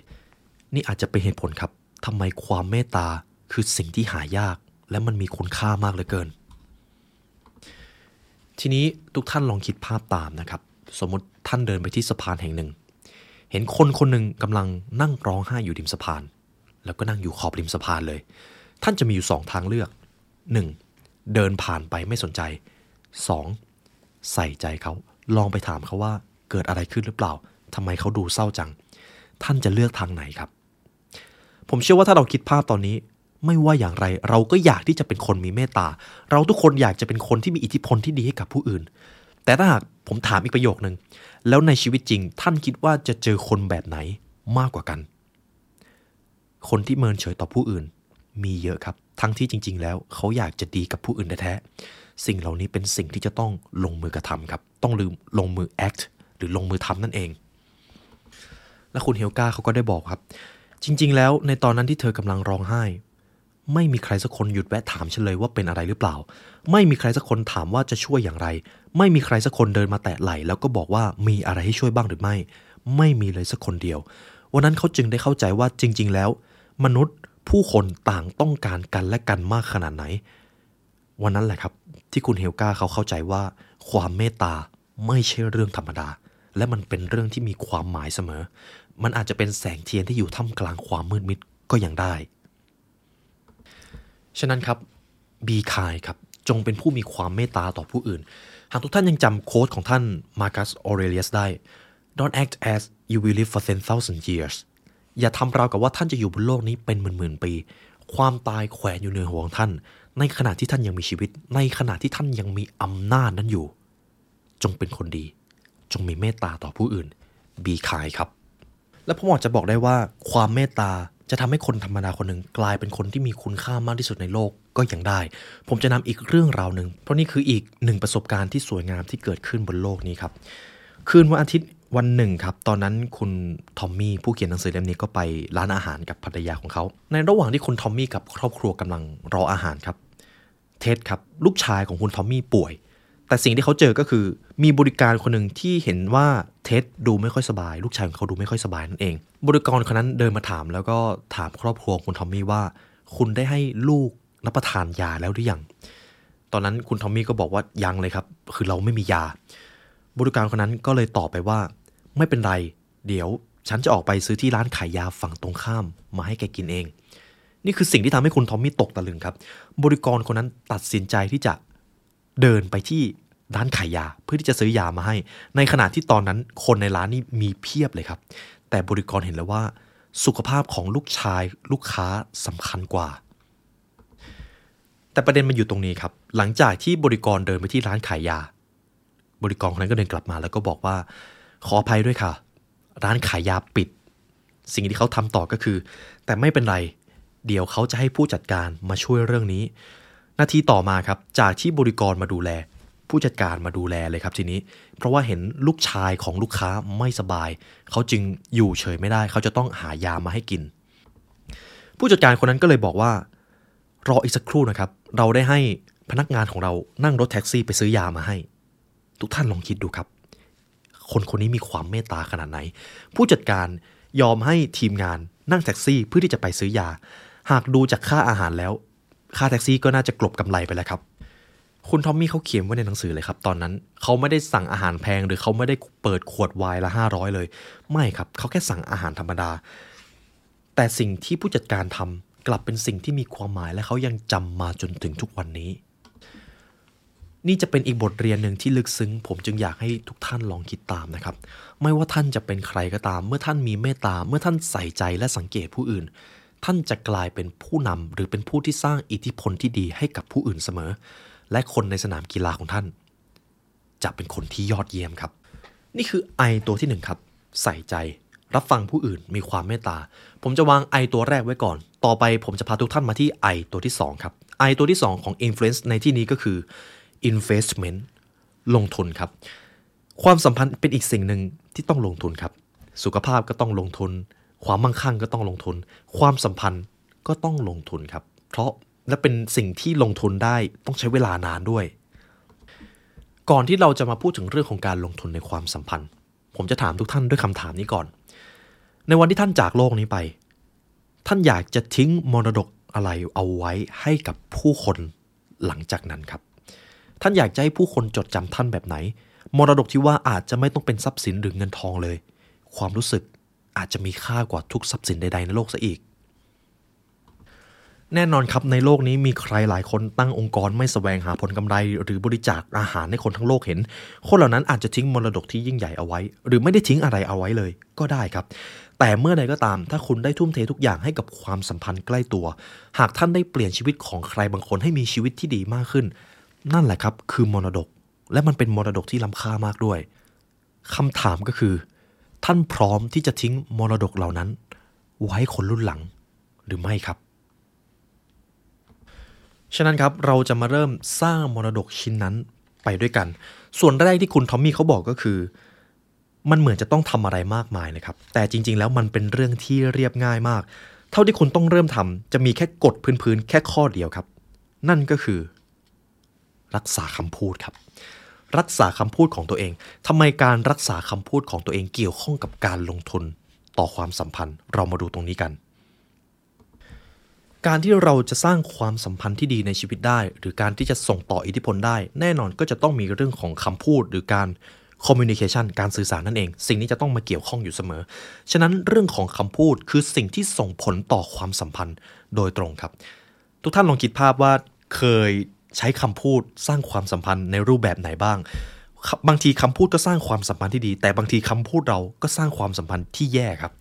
นี่อาจจะเป็นเหตุผลครับทำไมความเมตตาคือสิ่งที่หายาก และมันมีคุณค่ามากเหลือเกิน ทีนี้ทุกท่านลองคิดภาพตามนะครับ สมมติท่านเดินไปที่สะพานแห่งหนึ่ง เห็นคนคนหนึ่งกำลังนั่งร้องไห้อยู่ริมสะพาน แล้วก็นั่งอยู่ขอบริมสะพานเลย ท่านจะมีอยู่สองทางเลือก 1. เดินผ่านไปไม่สนใจ 2. ใส่ใจเขาลองไปถามเขาว่าเกิดอะไรขึ้นหรือเปล่าทำไมเขาดูเศร้าจัง ท่านจะเลือกทางไหนครับ ผมเชื่อว่าถ้าเราคิดภาพตอนนี้ ไม่ว่าอย่างไรเราก็อยากที่จะเป็นคนมีเมตตา เราทุกคนอยากจะเป็นคนที่มีอิทธิพลที่ดีให้กับผู้อื่น แต่ถ้าหากผมถามอีกประโยคนึง แล้วในชีวิตจริง ท่านคิดว่าจะเจอคนแบบไหนมากกว่ากัน คนที่เมินเฉยต่อผู้อื่น มีเยอะครับ ทั้งที่จริง ๆ แล้วเขาอยากจะดีกับผู้อื่นแท้ๆสิ่งเหล่านี้เป็นสิ่งที่จะต้องลงมือกระทำครับ ต้องลืมลงมือ act หรือลงมือทำนั่นเอง และคุณเฮลกาเขาก็ได้บอกครับ จริง ๆ แล้วในตอนนั้นที่เธอกำลังร้องไห้ ไม่มีใครสักคนหยุดแวะถามฉันเลยว่าเป็นอะไรหรือเปล่า ไม่มีใครสักคนถามว่าจะช่วยอย่างไร ไม่มีใครสักคนเดินมาแตะไหล่แล้วก็บอกว่ามีอะไรให้ช่วยบ้างหรือไม่ ไม่มีเลยสักคนเดียววันนั้นเขาจึงได้เข้าใจว่าจริง ๆ แล้ว มนุษย์ผู้คนต่างต้องการกันและกันมากขนาดไหน วันนั้นแหละครับ ที่คุณเฮลกาเขาเข้าใจว่า ความเมตตาไม่ใช่เรื่องธรรมดา และมันเป็นเรื่องที่มีความหมายเสมอ มันอาจจะเป็นแสงเทียนที่อยู่ท่ามกลางความมืดมิดก็ยังได้ ฉะนั้นครับ be kind ครับจงเป็นผู้มีความเมตตาต่อผู้อื่น หากทุกท่านยังจำโค้ดของท่านมาร์คัสออเรเลียสได้ don't act as you will live for 10,000 years อย่าทำราวกับว่าท่านจะอยู่บนโลกนี้เป็นหมื่นๆปี ความตายแขวนอยู่เหนือหัวของท่าน ในขณะที่ท่านยังมีชีวิต ในขณะที่ท่านยังมีอำนาจนั้นอยู่ จงเป็นคนดี จงมีเมตตาต่อผู้อื่น บีคายครับ และผมอาจจะบอกได้ว่าความเมตตาจะทำให้คนธรรมดาคนหนึ่งกลายเป็นคนที่มีคุณค่ามากที่สุดในโลกก็ยังได้ ผมจะนำอีกเรื่องราวหนึ่งเพราะนี่คืออีกหนึ่งประสบการณ์ที่สวยงามที่เกิดขึ้นบนโลกนี้ครับ คืนวันอาทิตย์ วันหนึ่งครับ ตอนนั้นคุณทอมมี่ผู้เขียนหนังสือเล่มนี้ก็ไปร้านอาหารกับภรรยาของเขา ในระหว่างที่คุณทอมมี่กับครอบครัวกำลังรออาหารครับ เท็ดครับ ลูกชายของคุณทอมมี่ป่วย แต่สิ่งที่เขาเจอก็คือ มีบริการคนหนึ่งที่เห็นว่าเท็ดดูไม่ค่อยสบาย ลูกชายของเขาดูไม่ค่อยสบายนั่นเอง บริกรคนนั้นเดินมาถาม แล้วก็ถามครอบครัวคุณทอมมี่ว่า คุณได้ให้ลูกรับประทานยาแล้วหรือยังตอนนั้นคุณทอมมี่ก็บอกว่ายังเลยครับ คือเราไม่มียา บริการคนนั้นก็เลยตอบไปว่า ไม่เป็นไร เดี๋ยวฉันจะออกไปซื้อที่ร้านขายยาฝั่งตรงข้ามมาให้แกกินเอง นี่คือสิ่งที่ทำให้คุณทอมมี่ตกตะลึงครับ บริกรคนนั้นตัดสินใจที่จะเดินไปที่ร้านขายยาเพื่อที่จะซื้อยามาให้ ในขณะที่ตอนนั้นคนในร้านนี่มีเพียบเลยครับ แต่บริกรเห็นแล้วว่า สุขภาพของลูกชายลูกค้าสำคัญกว่า แต่ประเด็นมันอยู่ตรงนี้ครับ หลังจากที่บริกรเดินไปที่ร้านขายยา บริกรคนนั้นก็เดินกลับมาแล้วก็บอกว่า ขออภัยด้วยค่ะ ร้านขายยาปิด สิ่งที่เขาทำต่อก็คือ แต่ไม่เป็นไร เดี๋ยวเขาจะให้ผู้จัดการมาช่วยเรื่องนี้ นาทีต่อมาครับ จากที่บริกรมาดูแล ผู้จัดการมาดูแลเลยครับทีนี้ เพราะว่าเห็นลูกชายของลูกค้าไม่สบาย เขาจึงอยู่เฉยไม่ได้ เขาจะต้องหายามาให้กิน ผู้จัดการคนนั้นก็เลยบอกว่า รออีกสักครู่นะครับ เราได้ให้พนักงานของเรานั่งรถแท็กซี่ไปซื้อยามาให้ ทุกท่านลองคิดดูครับ คนคนนี้มีความเมตตาขนาดไหน ผู้จัดการยอมให้ทีมงานนั่งแท็กซี่เพื่อที่จะไปซื้อยา หากดูจากค่าอาหารแล้ว ค่าแท็กซี่ก็น่าจะกลบกำไรไปแล้วครับ คุณทอมมี่เขาเขียนไว้ในหนังสือเลยครับ ตอนนั้นเขาไม่ได้สั่งอาหารแพงหรือเขาไม่ได้เปิดขวดไวน์ละ 500 เลย ไม่ครับเขาแค่สั่งอาหารธรรมดา แต่สิ่งที่ผู้จัดการทำกลับเป็นสิ่งที่มีความหมายและเขายังจำมาจนถึงทุกวันนี้ นี่จะเป็นอีกบทเรียนหนึ่งที่ลึกซึ้ง ผมจึงอยากให้ทุกท่านลองคิดตามนะครับ ไม่ว่าท่านจะเป็นใครก็ตาม เมื่อท่านมีเมตตา เมื่อท่านใส่ใจและสังเกตผู้อื่น ท่านจะกลายเป็นผู้นำหรือเป็นผู้ที่สร้างอิทธิพลที่ดีให้กับผู้อื่นเสมอ และคนในสนามกีฬาของท่าน จะเป็นคนที่ยอดเยี่ยมครับ นี่คือไอตัวที่หนึ่งครับ ใส่ใจ รับฟังผู้อื่น มีความเมตตา ผมจะวางไอตัวแรกไว้ก่อน ต่อไปผมจะพาทุกท่านมาที่ไอตัวที่สองครับไอตัวที่สองของ influence ในที่นี้ก็คือ investment ลงทุนครับ ความสัมพันธ์เป็นอีกสิ่งหนึ่งที่ต้องลงทุนครับ สุขภาพก็ต้องลงทุน ความมั่งคั่งก็ต้องลงทุน ความสัมพันธ์ก็ต้องลงทุนครับ เพราะและเป็นสิ่งที่ลงทุนได้ต้องใช้เวลานานด้วย ก่อนที่เราจะมาพูดถึงเรื่องของการลงทุนในความสัมพันธ์ ผมจะถามทุกท่านด้วยคำถามนี้ก่อน ในวันที่ท่านจากโลกนี้ไป ท่านอยากจะทิ้งมรดกอะไรเอาไว้ให้กับผู้คนหลังจากนั้นครับ ท่านอยากจะให้ผู้คนจดจำท่านแบบไหน มรดกที่ว่าอาจจะไม่ต้องเป็นทรัพย์สินหรือเงินทองเลย ความรู้สึกอาจจะมีค่ากว่าทุกทรัพย์สินใดๆในโลกซะอีก แน่นอนครับในโลกนี้มีใครหลายคนตั้งองค์กรไม่สแสวงหาผลกำไร หรือบริจาคอาหารให้คนทั้งโลกเห็น คนเหล่านั้นอาจจะทิ้งมรดกที่ยิ่งใหญ่เอาไว้ หรือไม่ได้ทิ้งอะไรเอาไว้เลย ก็ได้ครับแต่เมื่อใดก็ตาม ถ้าคุณได้ทุ่มเททุกอย่างให้กับความสัมพันธ์ใกล้ตัว หากท่านได้เปลี่ยนชีวิตของใครบางคนให้มีชีวิตที่ดีมากขึ้น นั่นแหละครับคือมรดก และมันเป็นมรดกที่ล้ำค่ามากด้วยคำถามก็คือ ท่านพร้อมที่จะทิ้งมรดกเหล่านั้น ไว้คนรุ่นหลังหรือไม่ครับ ฉะนั้นครับเราจะมาเริ่มสร้างมรดกชิ้นนั้นไปด้วยกัน ส่วนแรกที่คุณทอมมี่เขาบอกก็คือ มันเหมือนจะต้องทำอะไรมากมายนะครับ แต่จริง ๆ แล้วมันเป็นเรื่องที่เรียบง่ายมาก เท่าที่คุณต้องเริ่มทำจะมีแค่กฎพื้นๆแค่ข้อเดียวครับ นั่นก็คือ รักษาคำพูดครับ รักษาคำพูดของตัวเองทำไมการรักษาคำพูดของตัวเองเกี่ยวข้องกับการลงทุนต่อความสัมพันธ์ เรามาดูตรงนี้กัน การที่เราจะสร้างความสัมพันธ์ที่ดีในชีวิตได้ หรือการที่จะส่งต่ออิทธิพลได้ แน่นอนก็จะต้องมีเรื่องของคำพูดหรือการ communication การสื่อสารนั่นเอง สิ่งนี้จะต้องมาเกี่ยวข้องอยู่เสมอ ฉะนั้นเรื่องของคำพูดคือสิ่งที่ส่งผลต่อความสัมพันธ์โดยตรงครับ ทุกท่านลองคิดภาพว่าเคย ใช้คำพูดสร้างความสัมพันธ์ในรูปแบบไหนบ้าง บางทีคำพูดก็สร้างความสัมพันธ์ที่ดี แต่บางทีคำพูดเราก็สร้างความสัมพันธ์ที่แย่ครับ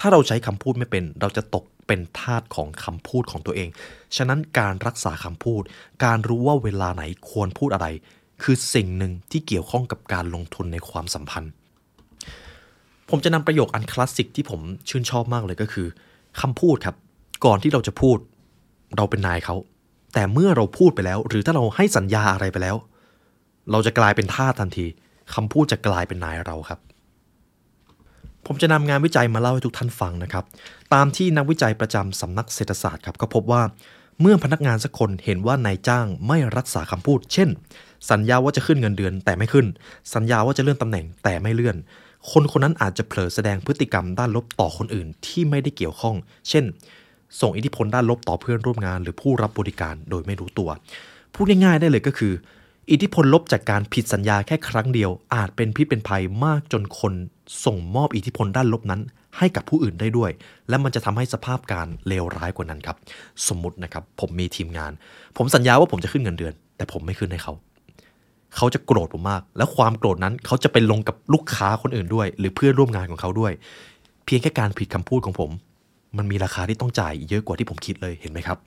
ถ้าเราใช้คำพูดไม่เป็น เราจะตกเป็นทาสของคำพูดของตัวเอง ฉะนั้นการรักษาคำพูด การรู้ว่าเวลาไหนควรพูดอะไร คือสิ่งหนึ่งที่เกี่ยวข้องกับการลงทุนในความสัมพันธ์ ผมจะนำประโยคอันคลาสสิกที่ผมชื่นชอบมากเลยก็คือคำพูดครับ ก่อนที่เราจะพูด เราเป็นนายเขา แต่เมื่อเราพูดไปแล้ว หรือถ้าเราให้สัญญาอะไรไปแล้ว เราจะกลายเป็นท่าทันทีคำพูดจะกลายเป็นนายเราครับ ผมจะนำงานวิจัยมาเล่าให้ทุกท่านฟังนะครับ ตามที่นักวิจัยประจำสำนักเศรษฐศาสตร์ครับก็พบว่าเมื่อพนักงานสักคนเห็นว่านายจ้างไม่รักษาคำพูด เช่น สัญญาว่าจะขึ้นเงินเดือนแต่ไม่ขึ้น สัญญาว่าจะเลื่อนตำแหน่งแต่ไม่เลื่อน คนคนนั้นอาจจะเผลอแสดงพฤติกรรมด้านลบต่อคนอื่นที่ไม่ได้เกี่ยวข้อง เช่น ส่งอิทธิพลด้านลบต่อเพื่อนร่วมงาน หรือผู้รับบริการโดยไม่รู้ตัว พูดง่ายๆได้เลยก็คือ อิทธิพลลบจากการผิดสัญญาแค่ครั้งเดียว อาจเป็นพิษเป็นภัยมากจนคนส่งมอบอิทธิพลด้านลบนั้น ให้กับผู้อื่นได้ด้วย และมันจะทำให้สภาพการเลวร้ายกว่านั้นครับ สมมตินะครับ ผมมีทีมงาน ผมสัญญาว่าผมจะขึ้นเงินเดือน แต่ผมไม่ขึ้นให้เขา เขาจะโกรธผมมาก และความโกรธนั้นเขาจะไปลงกับลูกค้าคนอื่นด้วย หรือเพื่อนร่วมงานของเขาด้วย เพียงแค่การผิดคำพูดของผม มันมีราคาที่ต้องจ่ายเยอะกว่าที่ผมคิดเลยเห็นไหมครับ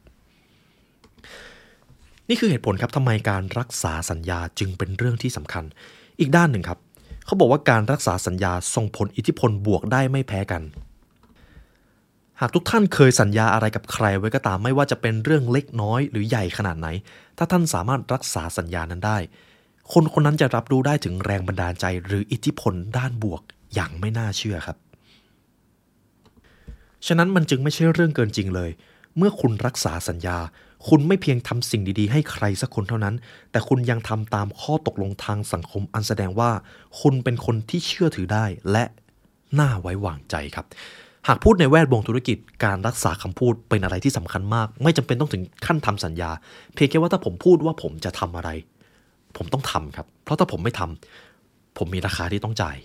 นี่คือเหตุผลครับทำไมการรักษาสัญญาจึงเป็นเรื่องที่สำคัญ อีกด้านหนึ่งครับ เขาบอกว่าการรักษาสัญญาส่งผลอิทธิพลบวกได้ไม่แพ้กัน หากทุกท่านเคยสัญญาอะไรกับใครไว้ก็ตามไม่ว่าจะเป็นเรื่องเล็กน้อยหรือใหญ่ขนาดไหน ถ้าท่านสามารถรักษาสัญญานั้นได้ คนคนนั้นจะรับรู้ได้ถึงแรงบันดาลใจ หรืออิทธิพลด้านบวกอย่างไม่น่าเชื่อครับ ฉะนั้นมันจึงไม่ใช่เรื่องเกินจริงเลย เมื่อคุณรักษาสัญญา คุณไม่เพียงทำสิ่งดีๆ ให้ใครสักคนเท่านั้น แต่คุณยังทำตามข้อตกลงทางสังคมอันแสดงว่า คุณเป็นคนที่เชื่อถือได้และน่าไว้วางใจครับหากพูดในแวดวงธุรกิจการรักษาคำพูดเป็นอะไรที่สำคัญมาก ไม่จำเป็นต้องถึงขั้นทำสัญญา เพียงแค่ว่าถ้าผมพูดว่าผมจะทำอะไร ผมต้องทำครับ เพราะถ้าผมไม่ทำผมมีราคาที่ต้องจ่าย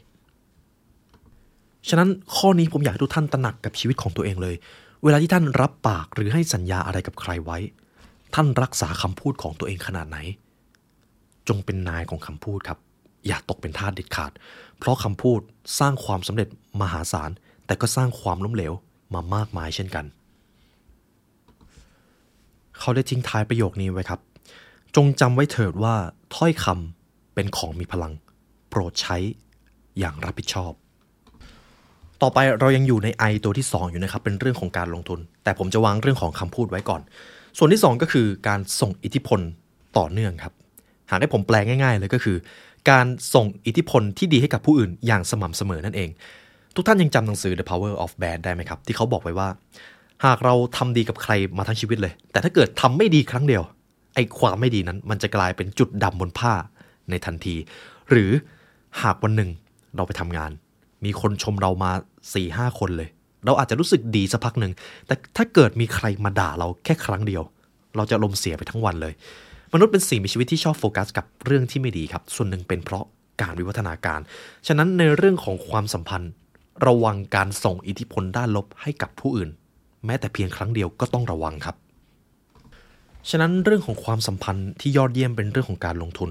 ฉะนั้นข้อนี้ผมอยากให้ทุกท่านตระหนักกับชีวิตของตัวเองเลย เวลาที่ท่านรับปากหรือให้สัญญาอะไรกับใครไว้ ท่านรักษาคำพูดของตัวเองขนาดไหน จงเป็นนายของคำพูดครับ อย่าตกเป็นทาสเด็ดขาด เพราะคำพูดสร้างความสำเร็จมหาศาล แต่ก็สร้างความล้มเหลวมามากมายเช่นกัน เขาได้ทิ้งท้ายประโยคนี้ไว้ครับ จงจำไว้เถิดว่าถ้อยคำเป็นของมีพลัง โปรดใช้อย่างรับผิดชอบ ต่อไปเรายังอยู่ใน I ตัวที่ 2 อยู่นะครับ เป็นเรื่องของการลงทุน แต่ผมจะวางเรื่องของคำพูดไว้ก่อน ส่วนที่ 2 ก็คือการส่งอิทธิพลต่อเนื่องครับ หากให้ผมแปลง่าย ๆ เลยก็คือ การส่งอิทธิพลที่ดีให้กับผู้อื่นอย่างสม่ำเสมอนั่นเอง ทุกท่านยังจำหนังสือ The Power of Bad ได้ไหมครับ ที่เขาบอกไว้ว่า หากเราทำดีกับใครมาทั้งชีวิตเลย แต่ถ้าเกิดทำไม่ดีครั้งเดียวไอ้ความไม่ดีนั้น มันจะกลายเป็นจุดดำบนผ้าในทันที หรือหากวันหนึ่งเราไปทำงาน มีคนชมเรามา4ี่ห้าคนเลย เราอาจจะรู้สึกดีสักพักหนึ่ง แต่ถ้าเกิดมีใครมาด่าเราแค่ครั้งเดียว เราจะลมเสียไปทั้งวันเลย มนุษย์เป็นสิ่งมีชีวิตที่ชอบโฟกัสกับเรื่องที่ไม่ดีครับ ส่วนหนึ่งเป็นเพราะการวิวัฒนาการ ฉะนั้นในเรื่องของความสัมพันธ์ ระวังการส่งอิทธิพลด้านลบให้กับผู้อื่น แม้แต่เพียงครั้งเดียวก็ต้องระวังครับ ฉะนั้นเรื่องของความสัมพันธ์ที่ยอดเยี่ยมเป็นเรื่องของการลงทุน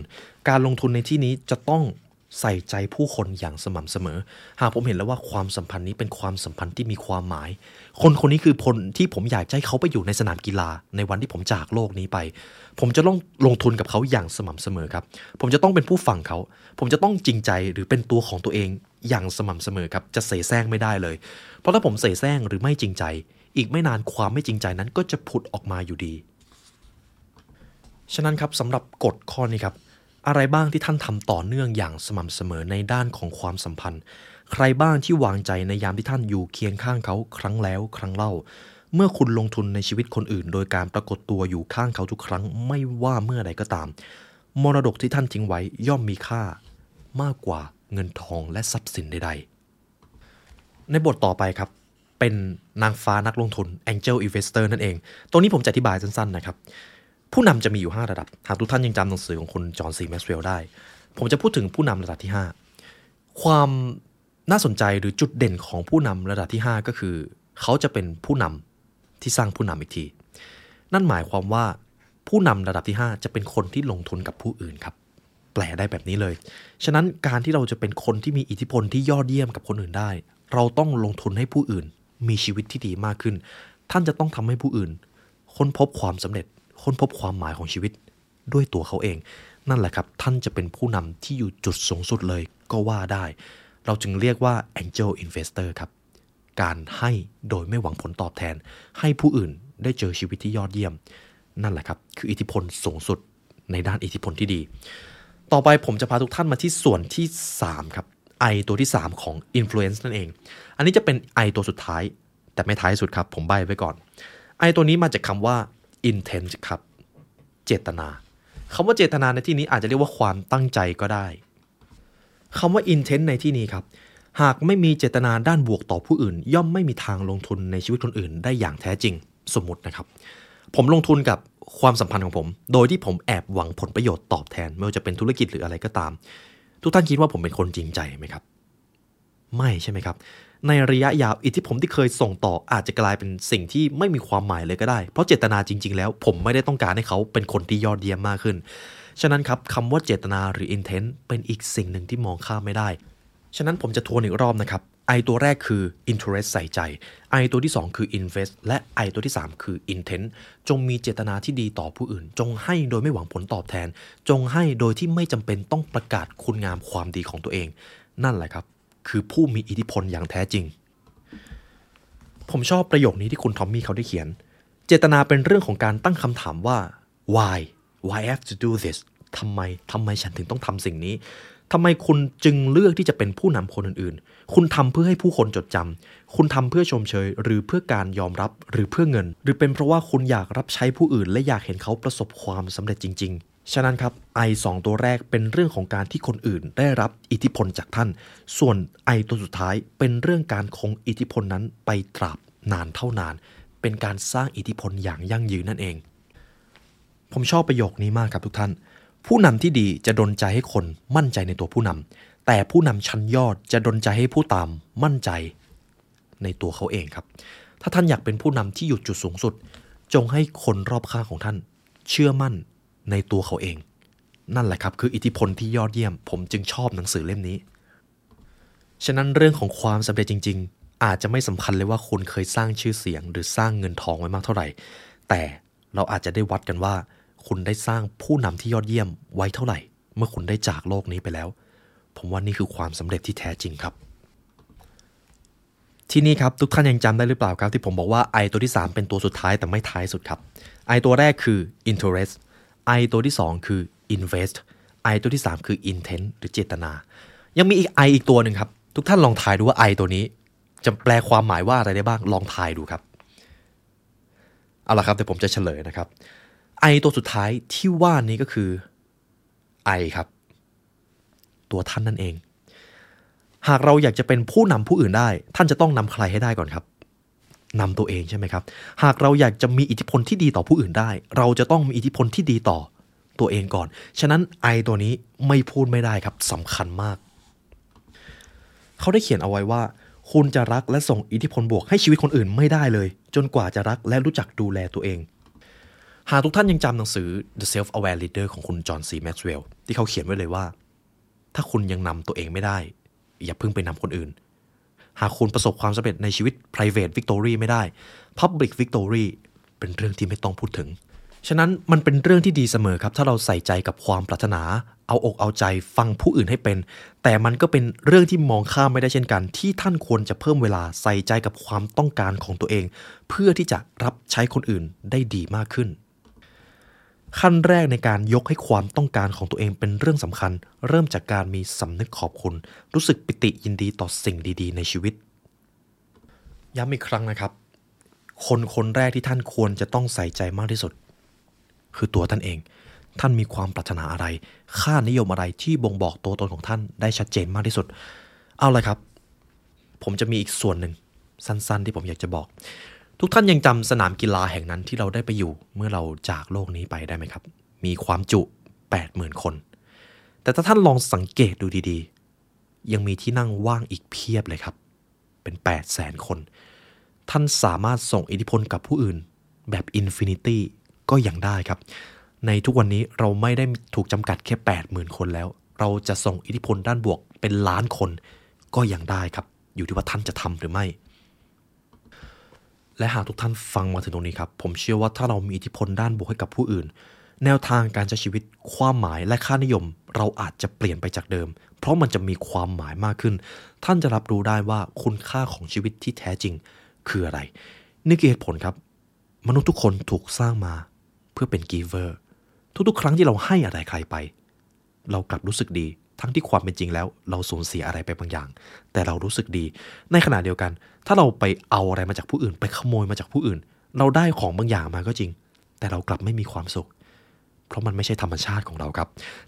การลงทุนในที่นี้จะต้อง ใส่ใจผู้คนอย่างสม่ำเสมอ หากผมเห็นแล้วว่าความสัมพันธ์นี้เป็นความสัมพันธ์ที่มีความหมาย คนคนนี้คือคนที่ผมอยากให้เขาไปอยู่ในสนามกีฬา ในวันที่ผมจากโลกนี้ไป ผมจะต้องลงทุนกับเขาอย่างสม่ำเสมอครับ ผมจะต้องเป็นผู้ฟังเขา ผมจะต้องจริงใจหรือเป็นตัวของตัวเองอย่างสม่ำเสมอครับ จะเสแสร้งไม่ได้เลย เพราะถ้าผมเสแสร้งหรือไม่จริงใจ อีกไม่นานความไม่จริงใจนั้นก็จะผุดออกมาอยู่ดี ฉะนั้นครับสำหรับกฎข้อนี้ครับ อะไรบ้างที่ท่านทำต่อเนื่องอย่างสม่ำเสมอในด้านของความสัมพันธ์ ใครบ้างที่วางใจในยามที่ท่านอยู่เคียงข้างเขาครั้งแล้วครั้งเล่า เมื่อคุณลงทุนในชีวิตคนอื่น โดยการปรากฏตัวอยู่ข้างเขาทุกครั้งไม่ว่าเมื่อใดก็ตาม มรดกที่ท่านทิ้งไว้ย่อมมีค่ามากกว่าเงินทองและทรัพย์สินใดๆ ในบทต่อไปครับ เป็นนางฟ้านักลงทุน Angel Investor นั่นเอง ตรงนี้ผมจะอธิบายสั้นๆนะครับ ผู้นำจะมีอยู่ 5 ระดับ หากทุกท่านยังจำหนังสือของคุณจอห์นซีแม็กซ์เวลล์ได้ ผมจะพูดถึงผู้นำระดับที่ 5 ความน่าสนใจหรือจุดเด่นของผู้นำระดับที่ 5 ก็คือ เขาจะเป็นผู้นำที่สร้างผู้นำอีกที นั่นหมายความว่าผู้นำระดับที่ 5 จะเป็นคนที่ลงทุนกับผู้อื่นครับ แปลได้แบบนี้เลย ฉะนั้นการที่เราจะเป็นคนที่มีอิทธิพลที่ยอดเยี่ยมกับคนอื่นได้ เราต้องลงทุนให้ผู้อื่นมีชีวิตที่ดีมากขึ้น ท่านจะต้องทำให้ผู้อื่น ค้นพบความสำเร็จ ค้นพบความหมายของชีวิตด้วยตัวเขาเอง นั่นแหละครับท่านจะเป็นผู้นำที่อยู่จุดสูงสุดเลยก็ว่าได้ เราจึงเรียกว่า angel investor ครับ การให้โดยไม่หวังผลตอบแทน ให้ผู้อื่นได้เจอชีวิตที่ยอดเยี่ยม นั่นแหละครับ คืออิทธิพลสูงสุดในด้านอิทธิพลที่ดี ต่อไปผมจะพาทุกท่านมาที่ส่วนที่ 3 ครับ I ตัวที่ 3 ของ influence นั่นเอง อันนี้จะเป็น I ตัวสุดท้าย แต่ไม่ท้ายสุดครับ ผมใบไว้ก่อน I ตัวนี้มาจากคำว่า intent ครับ เจตนาคำว่าเจตนาในที่นี้อาจจะเรียกว่าความตั้งใจก็ได้คำว่า intent ในที่นี้ครับ หากไม่มีเจตนาด้านบวกต่อผู้อื่น ย่อมไม่มีทางลงทุนในชีวิตคนอื่น ได้อย่างแท้จริงสมมตินะครับ ผมลงทุนกับความสัมพันธ์ของผม โดยที่ผมแอบหวังผลประโยชน์ตอบแทน ไม่ว่าจะเป็นธุรกิจหรืออะไรก็ตาม ทุกท่านคิดว่าผมเป็นคนจริงใจไหมครับ ไม่ใช่ไหมครับ ในระยะยาวอิทธิพลที่เคยส่งต่ออาจจะกลายเป็นสิ่งที่ไม่มีความหมายเลยก็ได้ เพราะเจตนาจริง ๆ แล้ว ผมไม่ได้ต้องการให้เขาเป็นคนที่ยอดเยี่ยมมากขึ้น ฉะนั้นครับคำว่าเจตนาหรือ intent เป็นอีกสิ่งหนึ่งที่มองข้ามไม่ได้ ฉะนั้นผมจะทวนอีกรอบนะครับ I ตัวแรกคือ interest ใส่ใจ I ตัวที่ 2 คือ invest และ I ตัวที่ 3 คือ intent จงมีเจตนาที่ดีต่อผู้อื่น จงให้โดยไม่หวังผลตอบแทน จงให้โดยที่ไม่จำเป็นต้องประกาศคุณงามความดีของตัวเอง นั่นแหละครับ คือผู้มีอิทธิพลอย่างแท้จริง ผมชอบประโยคนี้ที่คุณทอมมี่เขาได้เขียน เจตนาเป็นเรื่องของการตั้งคำถามว่า why why I have to do this ทำไมทำไมฉันถึงต้องทำสิ่งนี้ทำไมคุณจึงเลือกที่จะเป็นผู้นำคนอื่นๆ คุณทำเพื่อให้ผู้คนจดจำ คุณทำเพื่อชมเชย หรือเพื่อการยอมรับ หรือเพื่อเงิน หรือเป็นเพราะว่าคุณอยากรับใช้ผู้อื่น และอยากเห็นเขาประสบความสำเร็จจริงๆ ฉะนั้นครับไอสองตัวแรกเป็นเรื่องของการที่คนอื่นได้รับอิทธิพลจากท่าน ส่วนไอตัวสุดท้ายเป็นเรื่องการคงอิทธิพลนั้นไปตราบนานเท่านาน เป็นการสร้างอิทธิพลอย่างยั่งยืนนั่นเอง ผมชอบประโยคนี้มากครับทุกท่าน ผู้นำที่ดีจะดลใจให้คนมั่นใจในตัวผู้นำแต่ผู้นำชั้นยอดจะดลใจให้ผู้ตามมั่นใจในตัวเขาเองครับ ถ้าท่านอยากเป็นผู้นำที่อยู่จุดสูงสุด จงให้คนรอบข้างของท่าน เชื่อมั่น ในตัวเขาเอง นั่นแหละครับคืออิทธิพลที่ยอดเยี่ยม ผมจึงชอบหนังสือเล่มนี้ ฉะนั้นเรื่องของความสำเร็จจริง ๆ อาจจะไม่สำคัญเลยว่าคุณเคยสร้างชื่อเสียง หรือสร้างเงินทองไว้มากเท่าไหร่ แต่เราอาจจะได้วัดกันว่า คุณได้สร้างผู้นำที่ยอดเยี่ยมไว้เท่าไหร่ เมื่อคุณได้จากโลกนี้ไปแล้ว ผมว่านี่คือความสำเร็จที่แท้จริงครับที่นี่ครับ ทุกท่านยังจำได้หรือเปล่าครับ ที่ผมบอกว่า I ตัวที่ 3 เป็นตัวสุดท้ายแต่ไม่ท้ายสุดครับ I ตัวแรกคือ interest I ตัวที่ 2 คือ invest I ตัวที่ 3 คือ intent หรือเจตนา ยังมีอีก I อีกตัวหนึ่งครับ ทุกท่านลองทายดูว่า I ตัวนี้ จะแปลความหมายว่าอะไรได้บ้างลองทายดูครับ เอาละครับเดี๋ยวผมจะเฉลยนะครับ I ตัวสุดท้ายที่ว่านี้ก็คือ I ครับ ตัวท่านนั่นเอง หากเราอยากจะเป็นผู้นำผู้อื่นได้ ท่านจะต้องนำใครให้ได้ก่อนครับ นำตัวเองใช่ไหมครับ หากเราอยากจะมีอิทธิพลที่ดีต่อผู้อื่นได้ เราจะต้องมีอิทธิพลที่ดีต่อตัวเองก่อน ฉะนั้นไอตัวนี้ไม่พูดไม่ได้ครับสำคัญมาก เขาได้เขียนเอาไว้ว่า คุณจะรักและส่งอิทธิพลบวกให้ชีวิตคนอื่นไม่ได้เลย จนกว่าจะรักและรู้จักดูแลตัวเอง หากทุกท่านยังจำหนังสือ The Self-Aware Leader ของคุณจอห์นซีแม็กซ์เวลล์ที่เขาเขียนไว้เลยว่า ถ้าคุณยังนำตัวเองไม่ได้ อย่าเพิ่งไปนำคนอื่น หากคุณประสบความสำเร็จในชีวิต private victory ไม่ได้ public victory เป็นเรื่องที่ไม่ต้องพูดถึง ฉะนั้นมันเป็นเรื่องที่ดีเสมอครับ ถ้าเราใส่ใจกับความปรารถนา เอาอกเอาใจฟังผู้อื่นให้เป็น แต่มันก็เป็นเรื่องที่มองข้ามไม่ได้เช่นกัน ที่ท่านควรจะเพิ่มเวลาใส่ใจกับความต้องการของตัวเอง เพื่อที่จะรับใช้คนอื่นได้ดีมากขึ้น ขั้นแรกในการยกให้ความต้องการของตัวเองเป็นเรื่องสำคัญ เริ่มจากการมีสำนึกขอบคุณ รู้สึกปิติยินดีต่อสิ่งดีๆ ในชีวิต ย้ำอีกครั้งนะครับ คนคนแรกที่ท่านควรจะต้องใส่ใจมากที่สุด คือตัวท่านเอง ท่านมีความปรารถนาอะไร ค่านิยมอะไรที่บ่งบอกตัวตนของท่านได้ชัดเจนมากที่สุด เอาลยครับ ผมจะมีอีกส่วนหนึ่งสั้น ๆ ที่ผมอยากจะบอก ทุกท่านยังจำสนามกีฬาแห่งนั้นที่เราได้ไปอยู่เมื่อเราจากโลกนี้ไปได้ไหมครับ มีความจุ 80,000 คน แต่ถ้าท่านลองสังเกตดูดีๆ ยังมีที่นั่งว่างอีกเพียบเลยครับ เป็น 800,000 คน ท่านสามารถส่งอิทธิพลกับผู้อื่นแบบ infinity ก็ยังได้ครับ ในทุกวันนี้เราไม่ได้ถูกจำกัดแค่ 80,000 คนแล้ว เราจะส่งอิทธิพลด้านบวกเป็นล้านคนก็ยังได้ครับ อยู่ที่ว่าท่านจะทำหรือไม่ และหากทุกท่านฟังมาถึงตรงนี้ครับ ผมเชื่อว่าถ้าเรามีอิทธิพลด้านบวกให้กับผู้อื่น แนวทางการใช้ชีวิต ความหมายและค่านิยม เราอาจจะเปลี่ยนไปจากเดิม เพราะมันจะมีความหมายมากขึ้น ท่านจะรับรู้ได้ว่าคุณค่าของชีวิตที่แท้จริง คืออะไร นี่คือเหตุผลครับ มนุษย์ทุกคนถูกสร้างมา เพื่อเป็นกีเวอร์ ทุกๆ ครั้งที่เราให้อะไรใครไป เรากลับรู้สึกดี ทั้งที่ความเป็นจริงแล้ว เราสูญเสียอะไรไปบางอย่าง แต่เรารู้สึกดี ในขณะเดียวกัน ถ้าเราไปเอาอะไรมาจากผู้อื่น ไปขโมยมาจากผู้อื่น เราได้ของบางอย่างมาก็จริง แต่เรากลับไม่มีความสุข เพราะมันไม่ใช่ธรรมชาติของเราครับ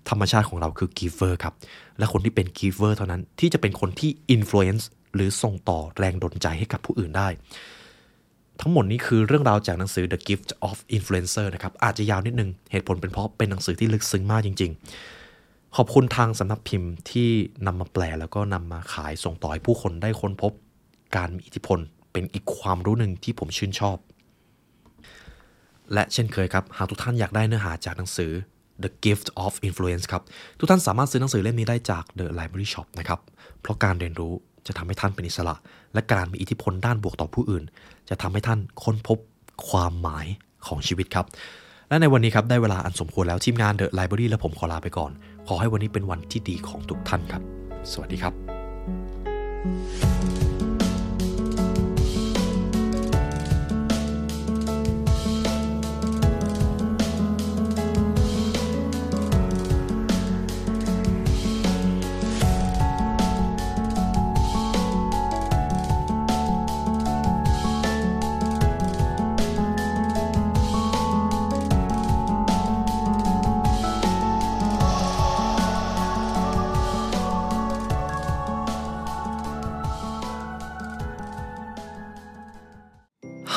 ธรรมชาติของเราคือ giver ครับ และคนที่เป็น giver เท่านั้นที่จะเป็นคนที่ influence หรือส่งต่อแรงดลใจให้กับผู้อื่นได้ ทั้งหมดนี้คือเรื่องราวจากหนังสือ The Gift of Influencer นะครับอาจจะยาวนิดนึงเหตุผลเป็นเพราะเป็นหนังสือที่ลึกซึ้งมากจริง ๆ ขอบคุณทางสำนักพิมพ์ที่นำมาแปลแล้วก็นำมาขายส่งต่อให้ผู้คนได้ค้นพบการมีอิทธิพลเป็นอีกความรู้หนึ่งที่ผมชื่นชอบ และเช่นเคยครับ หากทุกท่านอยากได้เนื้อหาจากหนังสือ The Gift of Influence ครับ ทุกท่านสามารถซื้อหนังสือเล่มนี้ได้จาก The Library Shop นะครับ เพราะการเรียนรู้จะทำให้ท่านเป็นอิสระ และการมีอิทธิพลด้านบวกต่อผู้อื่น จะทำให้ท่านค้นพบความหมายของชีวิตครับ และในวันนี้ครับได้เวลาอันสมควรแล้วทีมงาน The Library และผมขอลาไปก่อน ขอให้วันนี้เป็นวันที่ดีของทุกท่านครับ สวัสดีครับ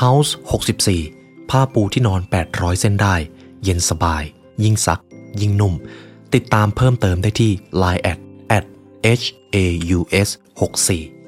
House 64 ผ้าปูที่นอน 800 เส้นได้ เย็นสบาย ยิ่งซัก ยิ่งนุ่ม ติดตามเพิ่มเติมได้ที่ Line at at h a u s 64